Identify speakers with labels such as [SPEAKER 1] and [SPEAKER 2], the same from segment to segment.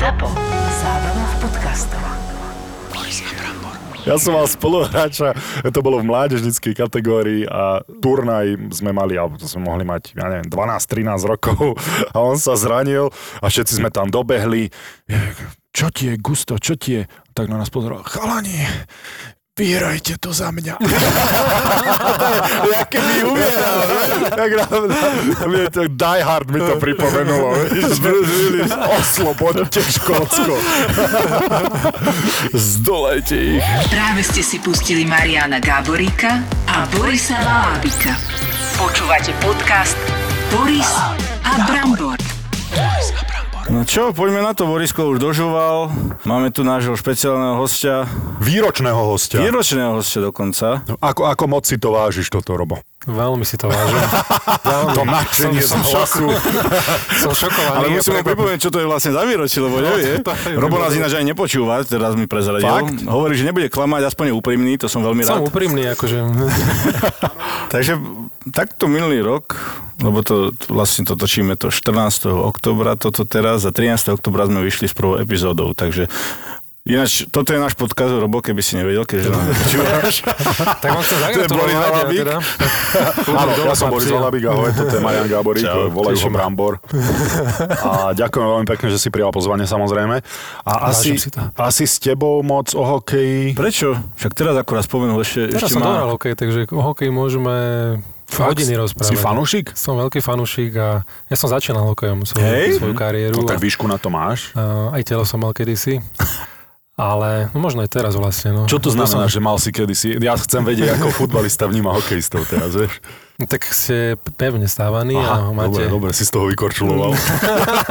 [SPEAKER 1] ZAPO. Zábrná v podcastov.
[SPEAKER 2] Ja som mal spoluhráča, to bolo v mládežnickej kategórii a turnaj sme mali, alebo to sme mohli mať, ja neviem, 12-13 rokov a on sa zranil a všetci sme tam dobehli. Čo ti je, Gusto, čo ti je? Tak na nás pozeral, chalani, vyhrajte to za mňa. ja keby umieral. tak mne to Die Hard mi to pripomenulo. Oslobodte Škótsko. Zdolejte ich.
[SPEAKER 1] Práve ste si pustili Mariana Gáboríka a Borisa Valábika. Počúvate podcast Boris a Brambor.
[SPEAKER 3] No čo, poďme na to, Borisko už dožúval. Máme tu nášho špeciálneho hostia,
[SPEAKER 2] Výročného hostia.
[SPEAKER 3] výročného hostia dokonca.
[SPEAKER 2] Ako, ako moc si to vážiš toto, Robo?
[SPEAKER 4] Veľmi si to vážim. Veľmi.
[SPEAKER 2] To nadšenie
[SPEAKER 4] som, som,
[SPEAKER 2] hlasu.
[SPEAKER 4] som šokovaný.
[SPEAKER 3] Ale musíme pripomenúť, čo to je vlastne za výročie, lebo nevie.
[SPEAKER 4] to je
[SPEAKER 3] Robo nás ináč aj nepočúva, teraz mi prezradil.
[SPEAKER 2] Fakt?
[SPEAKER 3] Hovorí, že nebude klamať, aspoň je úprimný, to som veľmi
[SPEAKER 4] Som
[SPEAKER 3] rád.
[SPEAKER 4] úprimný, akože...
[SPEAKER 3] Takže takto minulý rok, lebo to vlastne to točíme to 14. oktobra, toto teraz a 13. oktobra sme vyšli s prvou epizódou, takže Ináč, toto je náš podcast, Robo, keby si nevedel, keďže nám počúvaš.
[SPEAKER 4] tak vám chcem
[SPEAKER 3] To je Boris
[SPEAKER 4] zagratulovať.
[SPEAKER 3] Halabík.
[SPEAKER 4] teda.
[SPEAKER 2] Áno, ja som Boris. Valabík, ahoj, toto je Marian Gáborík, volajú ho. Brambor. A ďakujem veľmi pekne, že si prijal pozvanie, samozrejme. A asi, asi s tebou moc o hokeji...
[SPEAKER 3] Prečo? Však teraz akurát spomenul ešte,
[SPEAKER 4] Teraz
[SPEAKER 3] ešte
[SPEAKER 4] som
[SPEAKER 3] má...
[SPEAKER 4] dohral hokej, takže o hokeji môžeme hodiny rozprávať.
[SPEAKER 2] Si fanúšik?
[SPEAKER 4] Som veľký fanúšik a ja som začínal hokejom svoju,
[SPEAKER 3] Hej?
[SPEAKER 4] svoju kariéru.
[SPEAKER 2] No, tak výšku na to máš.
[SPEAKER 4] a, aj telo som mal kedysi. Ale no možno aj teraz vlastne. No.
[SPEAKER 2] Čo to
[SPEAKER 4] Bol
[SPEAKER 2] znamená,
[SPEAKER 4] som-
[SPEAKER 2] že mal si kedysi... Ja chcem vedieť, ako futbalista vníma hokejistov teraz, vieš?
[SPEAKER 4] No, Tak ste pevne stávaní a máte,
[SPEAKER 2] dobre, dobre, si z toho vykorčuloval.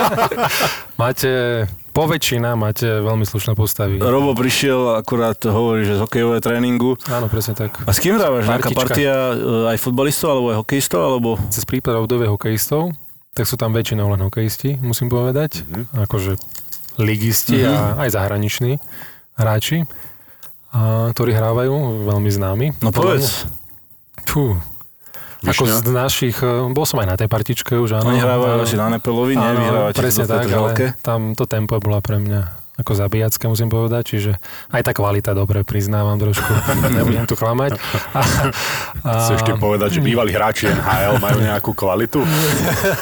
[SPEAKER 4] máte poväčšina máte veľmi slušné postavy.
[SPEAKER 3] Robo prišiel, akurát hovorí, že z hokejového tréningu.
[SPEAKER 4] Áno, presne tak.
[SPEAKER 3] A s kým hrávaš? Nejaká partia e, aj futbalistov, alebo aj hokejistov, alebo...
[SPEAKER 4] Cez prípad obdobie hokejistov, tak sú tam väčšinou len hokejisti, musím povedať.
[SPEAKER 2] Mhm.
[SPEAKER 4] Akože ligisti a aj zahraniční hráči, a, ktorí hrávajú veľmi známi.
[SPEAKER 3] No povedz.
[SPEAKER 4] Fú. Ako z našich, e, bol som aj na tej partičke už, áno.
[SPEAKER 3] Oni hrávajú asi na Nepelovi, nie?
[SPEAKER 4] Áno, presne tak, ale tam to tempo bola pre mňa ako zabíjacké, musím povedať, čiže aj tá kvalita dobre, priznávam trošku, nebudem tu klamať. A, a,
[SPEAKER 2] Chceš ti povedať, že bývalí hráči NHL majú nejakú kvalitu?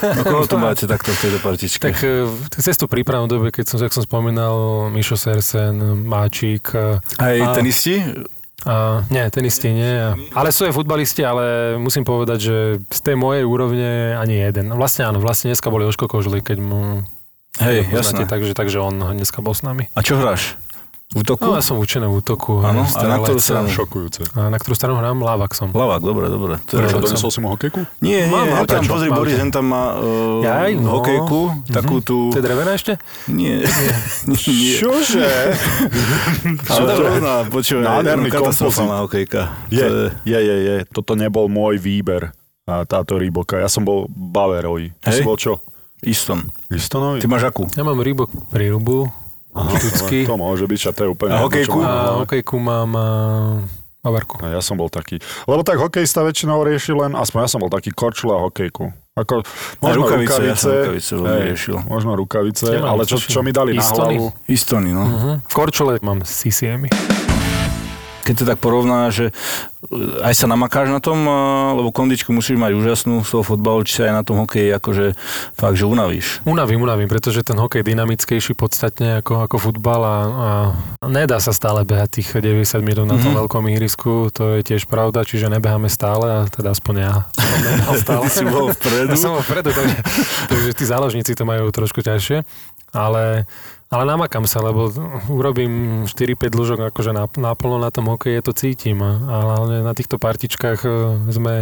[SPEAKER 3] No koho tu máte takto v tejto partičke?
[SPEAKER 4] Tak e, cez tú prípravnú dobe, keď som, jak som spomínal, Mišo Sersen, Máčik, e,
[SPEAKER 3] Aj
[SPEAKER 4] a-
[SPEAKER 3] tenisti?
[SPEAKER 4] a, nie, tenisti nie. a- Ale sú aj futbalisti, ale musím povedať, že z tej mojej úrovne ani jeden. Vlastne áno, vlastne dneska boli Oško Kožli, keď mu...
[SPEAKER 3] Hej, jasné.
[SPEAKER 4] Takže, takže on dneska bol s nami.
[SPEAKER 3] A čo hráš? V útoku?
[SPEAKER 4] No, ja som učený v útoku.
[SPEAKER 3] Áno, a na ktorú stranu?
[SPEAKER 2] Šokujúce.
[SPEAKER 4] A na ktorú stranu hrám? Lávak som.
[SPEAKER 3] Lavák, dobre, dobre. To
[SPEAKER 2] Prečo,
[SPEAKER 4] som-
[SPEAKER 2] donesol si mu hokejku?
[SPEAKER 3] Nie, nie,
[SPEAKER 4] Mám, mám,
[SPEAKER 3] tam pozri. Boris, tam má uh,
[SPEAKER 4] Jaj, no.
[SPEAKER 3] hokejku, takú tú...
[SPEAKER 4] To je drevená ešte?
[SPEAKER 3] Nie, nie.
[SPEAKER 2] Čože?
[SPEAKER 3] Ale rovná, počúvaj,
[SPEAKER 2] Nádherný
[SPEAKER 3] katastrofálna hokejka. To
[SPEAKER 2] Je, je, je, je. Toto nebol môj výber, táto Reeboka. Ja som bol Baverovi. Ty
[SPEAKER 3] Hej.
[SPEAKER 2] si bol čo?
[SPEAKER 3] Iston.
[SPEAKER 2] Istonovi?
[SPEAKER 3] Ty máš akú?
[SPEAKER 4] Ja mám Reebok prírubu, štucky.
[SPEAKER 2] To môže byť, a to je úplne...
[SPEAKER 3] A hokejku?
[SPEAKER 2] mám na
[SPEAKER 4] A hokejku mám a, Bavarku.
[SPEAKER 2] A ja som bol taký... Lebo tak hokejista väčšinou rieši len, aspoň ja som bol taký korčula hokejku. Ako, možno
[SPEAKER 3] rukavice, ja
[SPEAKER 2] rukavice,
[SPEAKER 3] som rukavice
[SPEAKER 2] hej,
[SPEAKER 3] riešil.
[SPEAKER 2] možno rukavice,
[SPEAKER 4] Nemám
[SPEAKER 2] ale čo, čo mi dali na
[SPEAKER 4] Istony?
[SPEAKER 2] hlavu...
[SPEAKER 3] Istony, no.
[SPEAKER 4] Uh-huh. V Korčule mám CCM.
[SPEAKER 3] Keď to tak porovná, že e, aj sa namakáš na tom, lebo kondičku musíš mať úžasnú z toho fotbalu, či sa aj na tom hokeji akože fakt, že unavíš.
[SPEAKER 4] Unavím, unavím, pretože ten hokej dynamickejší podstatne ako, ako futbal a, a nedá sa stále behať tých 90 minút na tom
[SPEAKER 3] Mhm.
[SPEAKER 4] veľkom ihrisku, to je tiež pravda, čiže nebeháme stále a teda aspoň ja stále.
[SPEAKER 3] Ty si bol vpredu.
[SPEAKER 4] Ja som bol vpredu, takže, takže tí záložníci to majú trošku ťažšie, ale, ale namakam sa, lebo urobím 4-5 dĺžok akože nap- naplno na tom hokeji, to cítim a hlavne na týchto partičkách e, sme,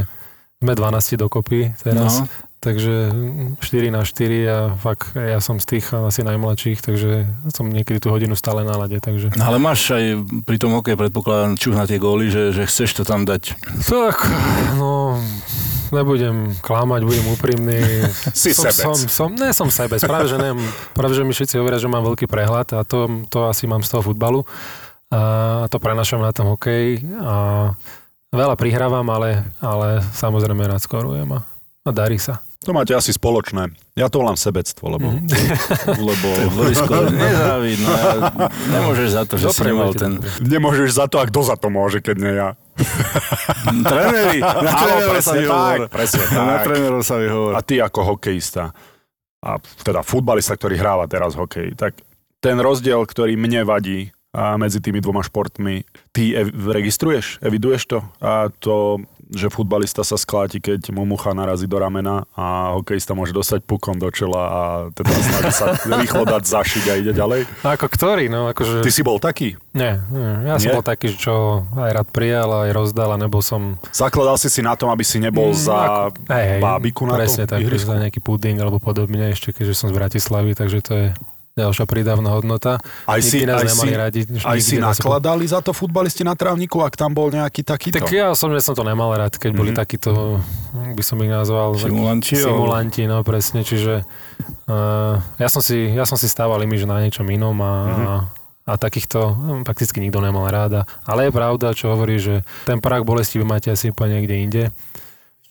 [SPEAKER 4] sme 12 dokopy teraz.
[SPEAKER 3] No.
[SPEAKER 4] Takže 4 na 4 a fakt ja som z tých asi najmladších, takže som niekedy tú hodinu stále na lade, takže...
[SPEAKER 3] No ale máš aj pri tom hokeji predpokladám čuch na tie góly, že, že chceš to tam dať.
[SPEAKER 4] Tak, no, nebudem klamať, budem úprimný.
[SPEAKER 2] Si
[SPEAKER 4] som,
[SPEAKER 2] sebec.
[SPEAKER 4] Som, som, ne, som sebec. Práve, že, neviem, práve, že mi všetci hovoria, že mám veľký prehľad a to, to asi mám z toho futbalu. A to prenašam na tom hokej a veľa prihrávam, ale, ale samozrejme rád skorujem a, a darí sa.
[SPEAKER 2] To máte asi spoločné. Ja to volám sebectvo, lebo...
[SPEAKER 3] Mm-hmm. lebo Borisko, nezávid, no ja, nemôžeš za to, že si nemal ten...
[SPEAKER 2] Nemôžeš za to, a kto za to môže, keď nie ja.
[SPEAKER 3] Tréneri, na trénerov sa vyhovor.
[SPEAKER 2] presne
[SPEAKER 3] Na trénerov sa vyhovor.
[SPEAKER 2] A ty ako hokejista, a teda futbalista, ktorý hráva teraz hokej, tak ten rozdiel, ktorý mne vadí a medzi tými dvoma športmi, ty ev- registruješ, eviduješ to? A to, že futbalista sa skláti, keď mu mucha narazí do ramena a hokejista môže dostať pukom do čela a teda snaží sa rýchlo dať zašiť a ide ďalej.
[SPEAKER 4] Ako ktorý, no akože...
[SPEAKER 2] Ty si bol taký?
[SPEAKER 4] Nie, nie, ja som
[SPEAKER 2] Nie?
[SPEAKER 4] bol taký, čo aj rád prijal, aj rozdal a nebol som...
[SPEAKER 2] Zakladal si si na tom, aby si nebol za
[SPEAKER 4] ako- hej, hej,
[SPEAKER 2] bábiku na
[SPEAKER 4] presne
[SPEAKER 2] tom
[SPEAKER 4] tak,
[SPEAKER 2] ihrisku?
[SPEAKER 4] za nejaký puding alebo podobne, ešte keďže som z Bratislavy, takže to je ďalšia prídavná hodnota.
[SPEAKER 2] Aj si,
[SPEAKER 4] nás
[SPEAKER 2] aj si,
[SPEAKER 4] radi.
[SPEAKER 2] aj si nakladali za to futbalisti na trávniku, ak tam bol nejaký takýto?
[SPEAKER 4] Tak ja osobne som to nemal rád, keď boli
[SPEAKER 2] Mhm.
[SPEAKER 4] takíto, by som ich nazval,
[SPEAKER 3] Simulanti,
[SPEAKER 4] simulanti, no presne, čiže uh, ja, som si, ja som si stával imiž na niečom inom a,
[SPEAKER 2] Mhm.
[SPEAKER 4] a, takýchto hm, prakticky nikto nemal ráda. Ale je pravda, čo hovorí, že ten prach bolesti vy máte asi úplne niekde inde.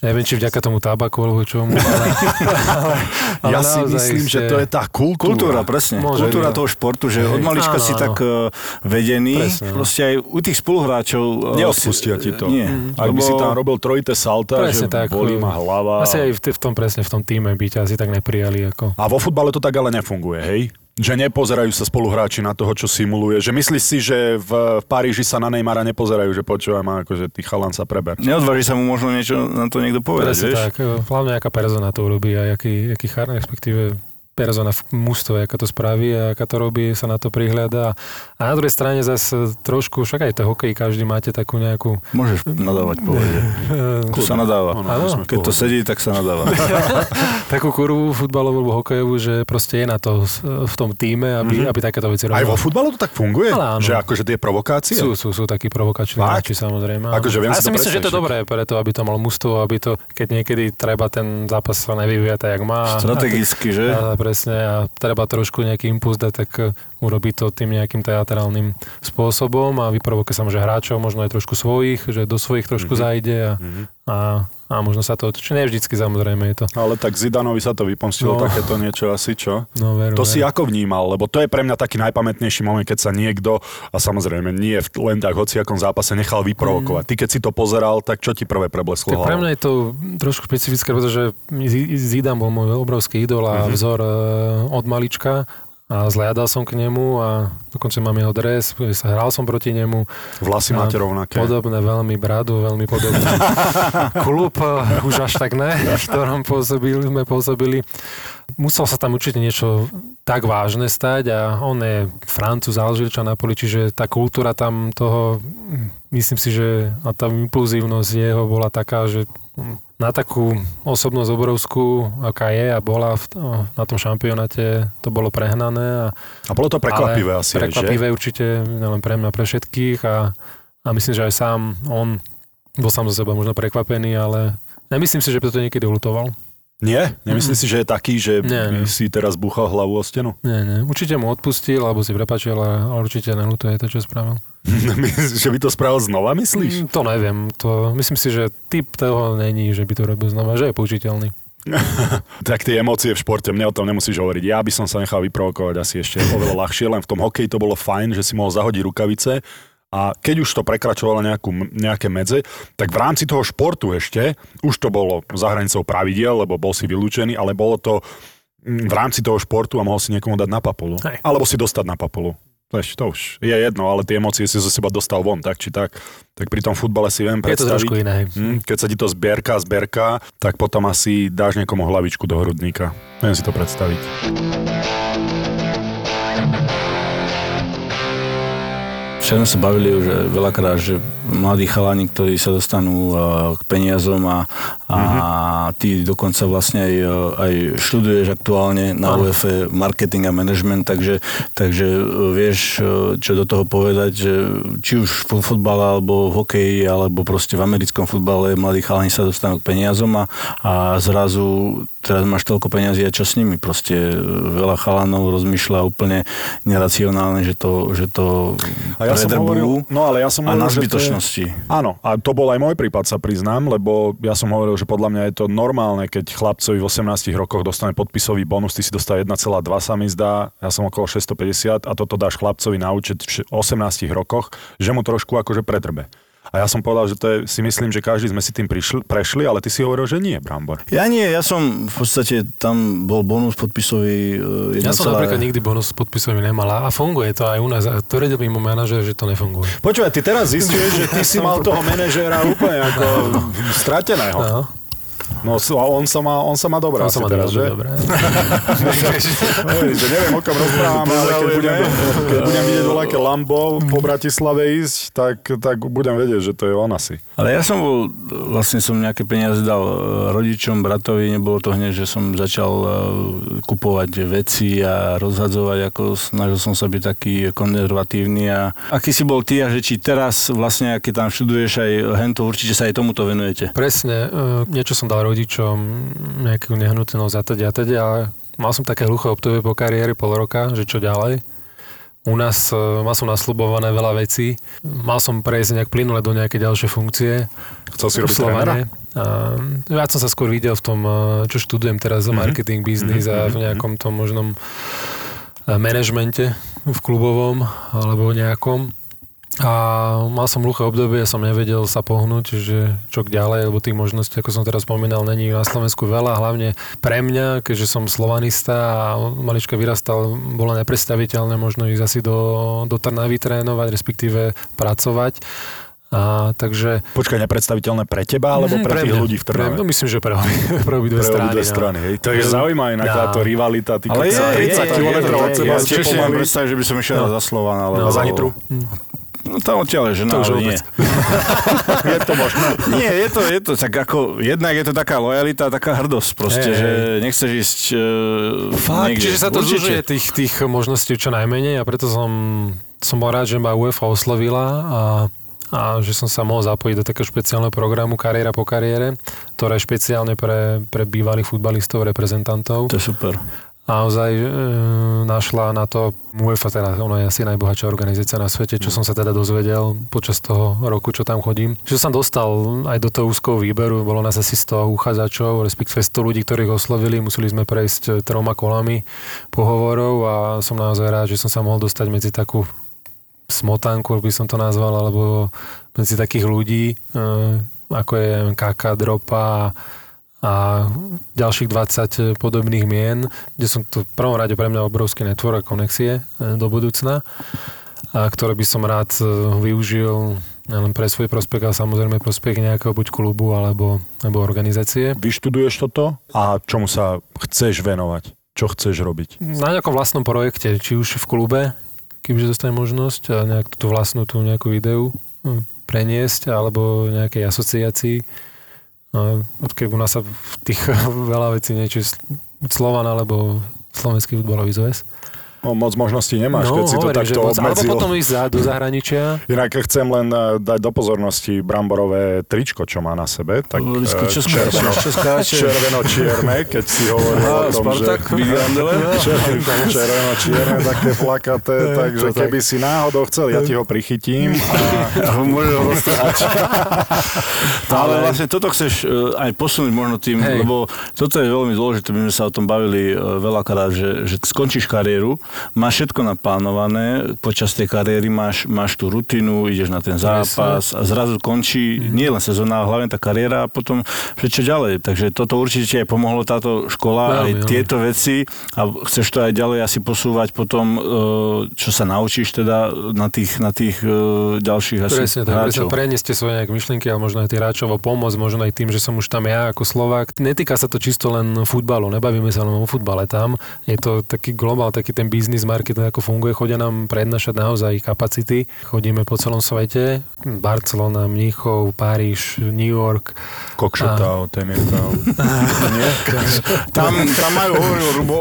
[SPEAKER 4] Neviem, či vďaka tomu tabaku alebo čomu, ale, ale, ale
[SPEAKER 2] ja si myslím, že
[SPEAKER 4] ste-
[SPEAKER 2] to je tá kultúra.
[SPEAKER 3] Kultúra, presne.
[SPEAKER 4] Môže
[SPEAKER 3] Kultúra
[SPEAKER 4] byť.
[SPEAKER 3] toho športu, že od malička
[SPEAKER 4] Áno,
[SPEAKER 3] si
[SPEAKER 4] áno.
[SPEAKER 3] tak uh, vedený.
[SPEAKER 4] Presne, no.
[SPEAKER 3] Proste aj u tých spoluhráčov... uh,
[SPEAKER 2] Neodpustia ti to.
[SPEAKER 3] Nie.
[SPEAKER 2] Ak by si tam robil trojité salta,
[SPEAKER 4] Presne
[SPEAKER 2] že
[SPEAKER 4] tak.
[SPEAKER 2] bolí ma hlava.
[SPEAKER 4] Asi aj v, v tom presne, v tom týme by ťa asi tak neprijali. Ako.
[SPEAKER 2] A vo futbale to tak ale nefunguje, hej? Že nepozerajú sa spoluhráči na toho, čo simuluje. Že myslíš si, že v, v Paríži sa na Neymara nepozerajú, že počúvaj ma, akože ty chalan sa preber.
[SPEAKER 3] Neodváži sa mu možno niečo na to niekto povedať,
[SPEAKER 4] Presne
[SPEAKER 3] vieš?
[SPEAKER 4] tak. Hlavne aká persona to urobí a aký, aký char, respektíve persona v mústve, aká to spraví a aká to robí, sa na to prihľada. A na druhej strane zase trošku, však aj to hokej, každý máte takú nejakú...
[SPEAKER 3] Môžeš nadávať, povede. To sa nadáva.
[SPEAKER 2] V
[SPEAKER 3] Keď to
[SPEAKER 2] pohode.
[SPEAKER 3] sedí, tak sa nadáva.
[SPEAKER 4] takú kurvu futbalovú alebo hokejovú, že proste je na to s- v tom týme, aby, mm-hmm. aby takéto veci
[SPEAKER 2] Aj
[SPEAKER 4] robil.
[SPEAKER 2] vo futbale to tak funguje?
[SPEAKER 4] Ale áno.
[SPEAKER 2] Že akože tie provokácie?
[SPEAKER 4] Sú, sú, sú takí provokační hráči samozrejme.
[SPEAKER 2] Akože viem
[SPEAKER 4] A ja
[SPEAKER 2] si
[SPEAKER 4] si
[SPEAKER 2] to
[SPEAKER 4] myslím, že to je dobré preto, aby to mal mužstvo, aby to, keď niekedy treba ten zápas sa nevyvíja tak, jak má.
[SPEAKER 3] Strategicky, že?
[SPEAKER 4] A, presne, a treba trošku nejaký impuls dať, tak e, urobí to tým nejakým teatrálnym spôsobom a vyprovokuje samozrejme hráčov, možno aj trošku svojich, že do svojich trošku mm-hmm. zajde a, mm-hmm. a, a možno sa to, či ne vždycky samozrejme je to.
[SPEAKER 2] Ale tak Zidanovi sa to vypomstilo
[SPEAKER 4] No.
[SPEAKER 2] takéto niečo asi, čo?
[SPEAKER 4] No, veru,
[SPEAKER 2] To si
[SPEAKER 4] veru.
[SPEAKER 2] ako vnímal? Lebo to je pre mňa taký najpamätnejší moment, keď sa niekto, a samozrejme nie v len tak hociakom zápase, nechal vyprovokovať. Ty keď si to pozeral, tak čo ti prvé preblesklo
[SPEAKER 4] Tak pre mňa je to trošku špecifické, pretože Z- Zidane bol môj obrovský idol a
[SPEAKER 2] Mhm.
[SPEAKER 4] vzor e, od malička a zliadal som k nemu a dokonca mám jeho dres, hral som proti nemu.
[SPEAKER 2] Vlasy
[SPEAKER 4] A
[SPEAKER 2] máte rovnaké.
[SPEAKER 4] Podobné, veľmi bradu, veľmi podobný. Klub eh, už až tak ne, v ktorom pôsobili, sme pôsobili. Musel sa tam určite niečo tak vážne stať a on je Francúz, Alžírčan na poli, čiže tá kultúra tam toho, hm, myslím si, že a tá impulzívnosť jeho bola taká, že hm, na takú osobnosť obrovskú, aká je a bola v, na tom šampionáte, to bolo prehnané. A,
[SPEAKER 2] A bolo to prekvapivé
[SPEAKER 4] ale
[SPEAKER 2] asi, aj, že?
[SPEAKER 4] Prekvapivé určite, nielen pre mňa, pre všetkých a, a myslím, že aj sám on bol sám zo seba možno prekvapený, ale nemyslím si, že by to niekedy ulutoval.
[SPEAKER 2] Nie? Nemyslíš si, že je taký, že
[SPEAKER 4] Nie, nie.
[SPEAKER 2] si teraz búchal hlavu o stenu?
[SPEAKER 4] Nie, nie. Určite mu odpustil, alebo si prepačil, ale, určite nelutuje to, čo spravil.
[SPEAKER 2] Že by to spravil znova, myslíš?
[SPEAKER 4] Mm, To neviem. To, myslím si, že typ toho není, že by to robil znova, že je poučiteľný.
[SPEAKER 2] tak tie emócie v športe, mne o tom nemusíš hovoriť. Ja by som sa nechal vyprovokovať asi ešte oveľa ľahšie, len v tom hokeji to bolo fajn, že si mohol zahodiť rukavice a keď už to prekračovalo nejakú, nejaké medze, tak v rámci toho športu ešte, už to bolo za hranicou pravidiel, lebo bol si vylúčený, ale bolo to mm, v rámci toho športu a mohol si niekomu dať na papulu.
[SPEAKER 4] Hej.
[SPEAKER 2] Alebo si dostať na papulu. To, už je jedno, ale tie emócie si zo seba dostal von, tak či tak. Tak pri tom futbale si viem
[SPEAKER 4] Je to
[SPEAKER 2] predstaviť.
[SPEAKER 4] trošku iné.
[SPEAKER 2] Hm, keď sa ti to zbierka, zberka, tak potom asi dáš niekomu hlavičku do hrudníka. Viem si to predstaviť.
[SPEAKER 3] Včera sme sa bavili už veľakrát, že mladí chalani, ktorí sa dostanú eh, k peniazom a, a ty dokonca vlastne aj, eh, aj študuješ aktuálne na
[SPEAKER 4] Áno.
[SPEAKER 3] UEF marketing a management, takže, takže vieš, čo do toho povedať, že či už v futbale alebo v hokeji, alebo proste v americkom futbale mladí chalani sa dostanú k peniazom a, a zrazu teraz máš toľko peniazí a čo s nimi? Proste veľa chalanov rozmýšľa úplne neracionálne, že to, že to
[SPEAKER 2] A ja som
[SPEAKER 3] predrbujú
[SPEAKER 2] hovoril, no ale ja som
[SPEAKER 3] a
[SPEAKER 2] hovoril,
[SPEAKER 3] na
[SPEAKER 2] že to je-
[SPEAKER 3] zbytočnosti.
[SPEAKER 2] Áno, a to bol aj môj prípad, sa priznám, lebo ja som hovoril, že že podľa mňa je to normálne, keď chlapcovi v 18 rokoch dostane podpisový bonus, ty si dostal 1,2 sa mi zdá, ja som okolo 650 a toto dáš chlapcovi na účet v 18 rokoch, že mu trošku akože pretrbe. A ja som povedal, že to je, si myslím, že každý sme si tým prišli, prešli, ale ty si hovoril, že nie, Brambor.
[SPEAKER 3] Ja nie, ja som v podstate, tam bol bonus podpisový.
[SPEAKER 4] Uh, ja som napríklad nikdy bonus podpisový nemal a funguje to aj u nás. A to redil mimo manažer, že to nefunguje.
[SPEAKER 2] Počúvaj, ty teraz zistuješ, že ty si mal toho manažéra úplne ako strateného. No. No on sa má, on sa má dobré on
[SPEAKER 4] sa má
[SPEAKER 2] teraz,
[SPEAKER 4] že? Dobré.
[SPEAKER 2] že neviem, o kom rozprávame, ale keď budem, keď budem vidieť voľaké Lambo po Bratislave ísť, tak, tak budem vedieť, že to je on asi.
[SPEAKER 3] Ale ja som bol, vlastne som nejaké peniaze dal e, rodičom, bratovi, nebolo to hneď, že som začal e, kupovať veci a rozhadzovať, ako snažil som sa byť taký konzervatívny a aký si bol ty a že či teraz vlastne, keď tam študuješ aj hento, určite sa aj tomuto venujete.
[SPEAKER 4] Presne, e, niečo som dal rodičom, nejakú nehnuteľnosť a teda, a teda, mal som také hluché obdobie po kariére pol roka, že čo ďalej. U nás e, mal som nasľubované veľa vecí. Mal som prejsť nejak plynule do nejakej ďalšej funkcie.
[SPEAKER 2] Chcel si robiť trénera?
[SPEAKER 4] viac som sa skôr videl v tom, e, čo študujem teraz, mm-hmm. marketing, biznis mm-hmm. a v mhm, nejakom tom možnom e, manažmente v klubovom alebo nejakom. A mal som hluché obdobie, som nevedel sa pohnúť, že čo ďalej, lebo tých možností, ako som teraz spomínal, není na Slovensku veľa, hlavne pre mňa, keďže som slovanista a malička vyrastal, bolo nepredstaviteľné možno ísť asi do, do Trnavy trénovať, respektíve pracovať. A, takže...
[SPEAKER 2] Počkaj, nepredstaviteľné pre teba, alebo pre, pre tých mňa, ľudí v Trnave?
[SPEAKER 4] Pre, no myslím, že pre, pre obidve
[SPEAKER 2] pre
[SPEAKER 4] strany.
[SPEAKER 2] Obidve no. strany hej. To je zaujímavé, inak no. táto rivalita. Ty
[SPEAKER 3] ale je, 30
[SPEAKER 2] km od seba.
[SPEAKER 3] Ja že by som išiel no. za Slovan, ale...
[SPEAKER 2] No, za Nitru?
[SPEAKER 3] No tam odtiaľ je žena, to ale nie.
[SPEAKER 2] je to možné?
[SPEAKER 3] Nie, je to, je to tak ako, jednak je to taká lojalita, taká hrdosť proste, hey, že nechceš ísť uh,
[SPEAKER 4] Fakt,
[SPEAKER 3] niekde.
[SPEAKER 4] čiže sa to zúžuje tých, tých možností čo najmenej a preto som, som bol rád, že ma UEFA oslovila a a že som sa mohol zapojiť do takého špeciálneho programu Kariéra po kariére, ktoré je špeciálne pre, pre bývalých futbalistov, reprezentantov.
[SPEAKER 3] To je super
[SPEAKER 4] naozaj e, našla na to UEFA, teda ona je asi najbohatšia organizácia na svete, čo mm. som sa teda dozvedel počas toho roku, čo tam chodím. Že som dostal aj do toho úzkoho výberu, bolo nás asi 100 uchádzačov, respektíve 100 ľudí, ktorých oslovili, museli sme prejsť e, troma kolami pohovorov a som naozaj rád, že som sa mohol dostať medzi takú smotánku, by som to nazval, alebo medzi takých ľudí, e, ako je Kaka, Dropa, a ďalších 20 podobných mien, kde som to v prvom rade pre mňa obrovský network a konexie e, do budúcna, a ktoré by som rád e, využil len pre svoj prospech, ale samozrejme prospech nejakého buď klubu alebo, alebo organizácie.
[SPEAKER 2] Vyštuduješ toto a čomu sa chceš venovať? Čo chceš robiť?
[SPEAKER 4] Na nejakom vlastnom projekte, či už v klube, keďže dostane možnosť a nejak tú vlastnú tú nejakú videu e, preniesť, alebo nejakej asociácii No, odkiaľ u nás sa v tých veľa vecí niečo Slovan alebo Slovenský futbalový zväz.
[SPEAKER 2] No, moc možností nemáš, no, keď si hovorím, to takto moc, obmedzil.
[SPEAKER 4] Alebo potom ísť za, do zahraničia.
[SPEAKER 2] Inak chcem len eh, dať do pozornosti bramborové tričko, čo má na sebe. Tak,
[SPEAKER 3] Lisko, čo
[SPEAKER 2] červeno, červeno-čierne, keď si hovoril o tom,
[SPEAKER 3] Spartak, že...
[SPEAKER 2] Červeno-čierne, také plakaté, takže keby si náhodou chcel, ja ti ho prichytím. A...
[SPEAKER 3] Môžem ho Ale vlastne toto chceš eh, aj posunúť možno tým, lebo toto je veľmi dôležité, my sme sa o tom bavili eh, veľakrát, že, že skončíš kariéru máš všetko naplánované, počas tej kariéry máš, máš tú rutinu, ideš na ten zápas a zrazu končí mm. nie len sezóna, ale hlavne tá kariéra a potom čo ďalej. Takže toto určite aj pomohlo táto škola, Veľmi, aj tieto veci a chceš to aj ďalej asi posúvať potom, e, čo sa naučíš teda na tých, na tých e, ďalších asi
[SPEAKER 4] presne, tak, hráčov. Presne, prenieste svoje nejaké myšlienky a možno aj tí hráčov o pomoc, možno aj tým, že som už tam ja ako Slovák. Netýka sa to čisto len futbalu, nebavíme sa len o futbale tam. Je to taký globál, taký ten biznis marketing, ako funguje. Chodia nám prednášať naozaj kapacity. Chodíme po celom svete. Barcelona, Mníchov, Paríž, New York.
[SPEAKER 2] Kokšetau, a... Temirtau.
[SPEAKER 3] Tam, tam majú, hovoril, Rubo,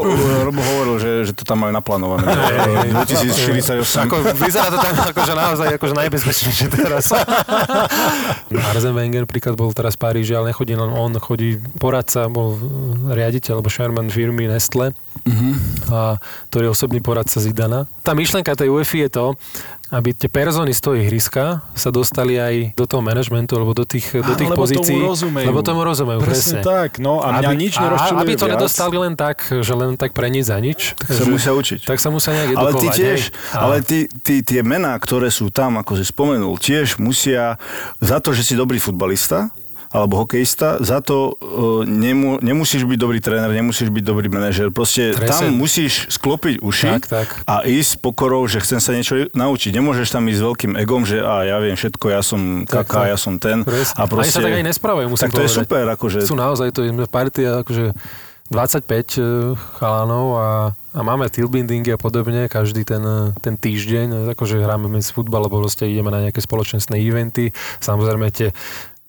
[SPEAKER 3] Rubo hovoril, že, že to tam majú naplánované. 2048.
[SPEAKER 4] Ako, vyzerá to tam akože naozaj akože najbezpečnejšie teraz. Arzen Wenger príklad bol teraz v Paríži, ale nechodí len on, chodí poradca, bol riaditeľ alebo Sherman firmy Nestle a ktorý je osobný poradca Zidana. Tá myšlenka tej UEFI je to, aby tie persony z toho ihriska sa dostali aj do toho manažmentu alebo do tých, do tých
[SPEAKER 2] lebo
[SPEAKER 4] pozícií.
[SPEAKER 2] tomu rozumejú.
[SPEAKER 4] Lebo tomu rozumejú,
[SPEAKER 2] Presne
[SPEAKER 4] presne.
[SPEAKER 2] tak, no a mňa nič nerozčuluje
[SPEAKER 4] Aby to
[SPEAKER 2] viac.
[SPEAKER 4] nedostali len tak, že len tak pre nič za nič.
[SPEAKER 3] Tak sa
[SPEAKER 4] že-
[SPEAKER 3] musia učiť.
[SPEAKER 4] Tak sa musia nejak
[SPEAKER 3] Ale
[SPEAKER 4] edukovať.
[SPEAKER 3] ty tiež,
[SPEAKER 4] hej.
[SPEAKER 3] Ale ty, ty, tie mená, ktoré sú tam, ako si spomenul, tiež musia, za to, že si dobrý futbalista, alebo hokejista, za to uh, nemu, nemusíš byť dobrý tréner, nemusíš byť dobrý manažer. Proste
[SPEAKER 4] Presne.
[SPEAKER 3] tam musíš sklopiť uši
[SPEAKER 4] Tak, tak.
[SPEAKER 3] a ísť s pokorou, že chcem sa niečo naučiť. Nemôžeš tam ísť s veľkým egom, že a ja viem všetko, ja som
[SPEAKER 4] Tak,
[SPEAKER 3] kaká,
[SPEAKER 4] tak.
[SPEAKER 3] ja som ten.
[SPEAKER 4] Presne.
[SPEAKER 3] A
[SPEAKER 4] Ani
[SPEAKER 3] proste,
[SPEAKER 4] sa tak aj nesprávajú, musím
[SPEAKER 3] Tak to je
[SPEAKER 4] povedať.
[SPEAKER 3] super, akože
[SPEAKER 4] Sú naozaj, to je partia akože 25 eh, chalanov a, a máme teambuildingy a podobne každý ten, eh, ten týždeň, akože hráme medzi futbal, alebo proste ideme na nejaké spoločenstné eventy. Samozrejme tie,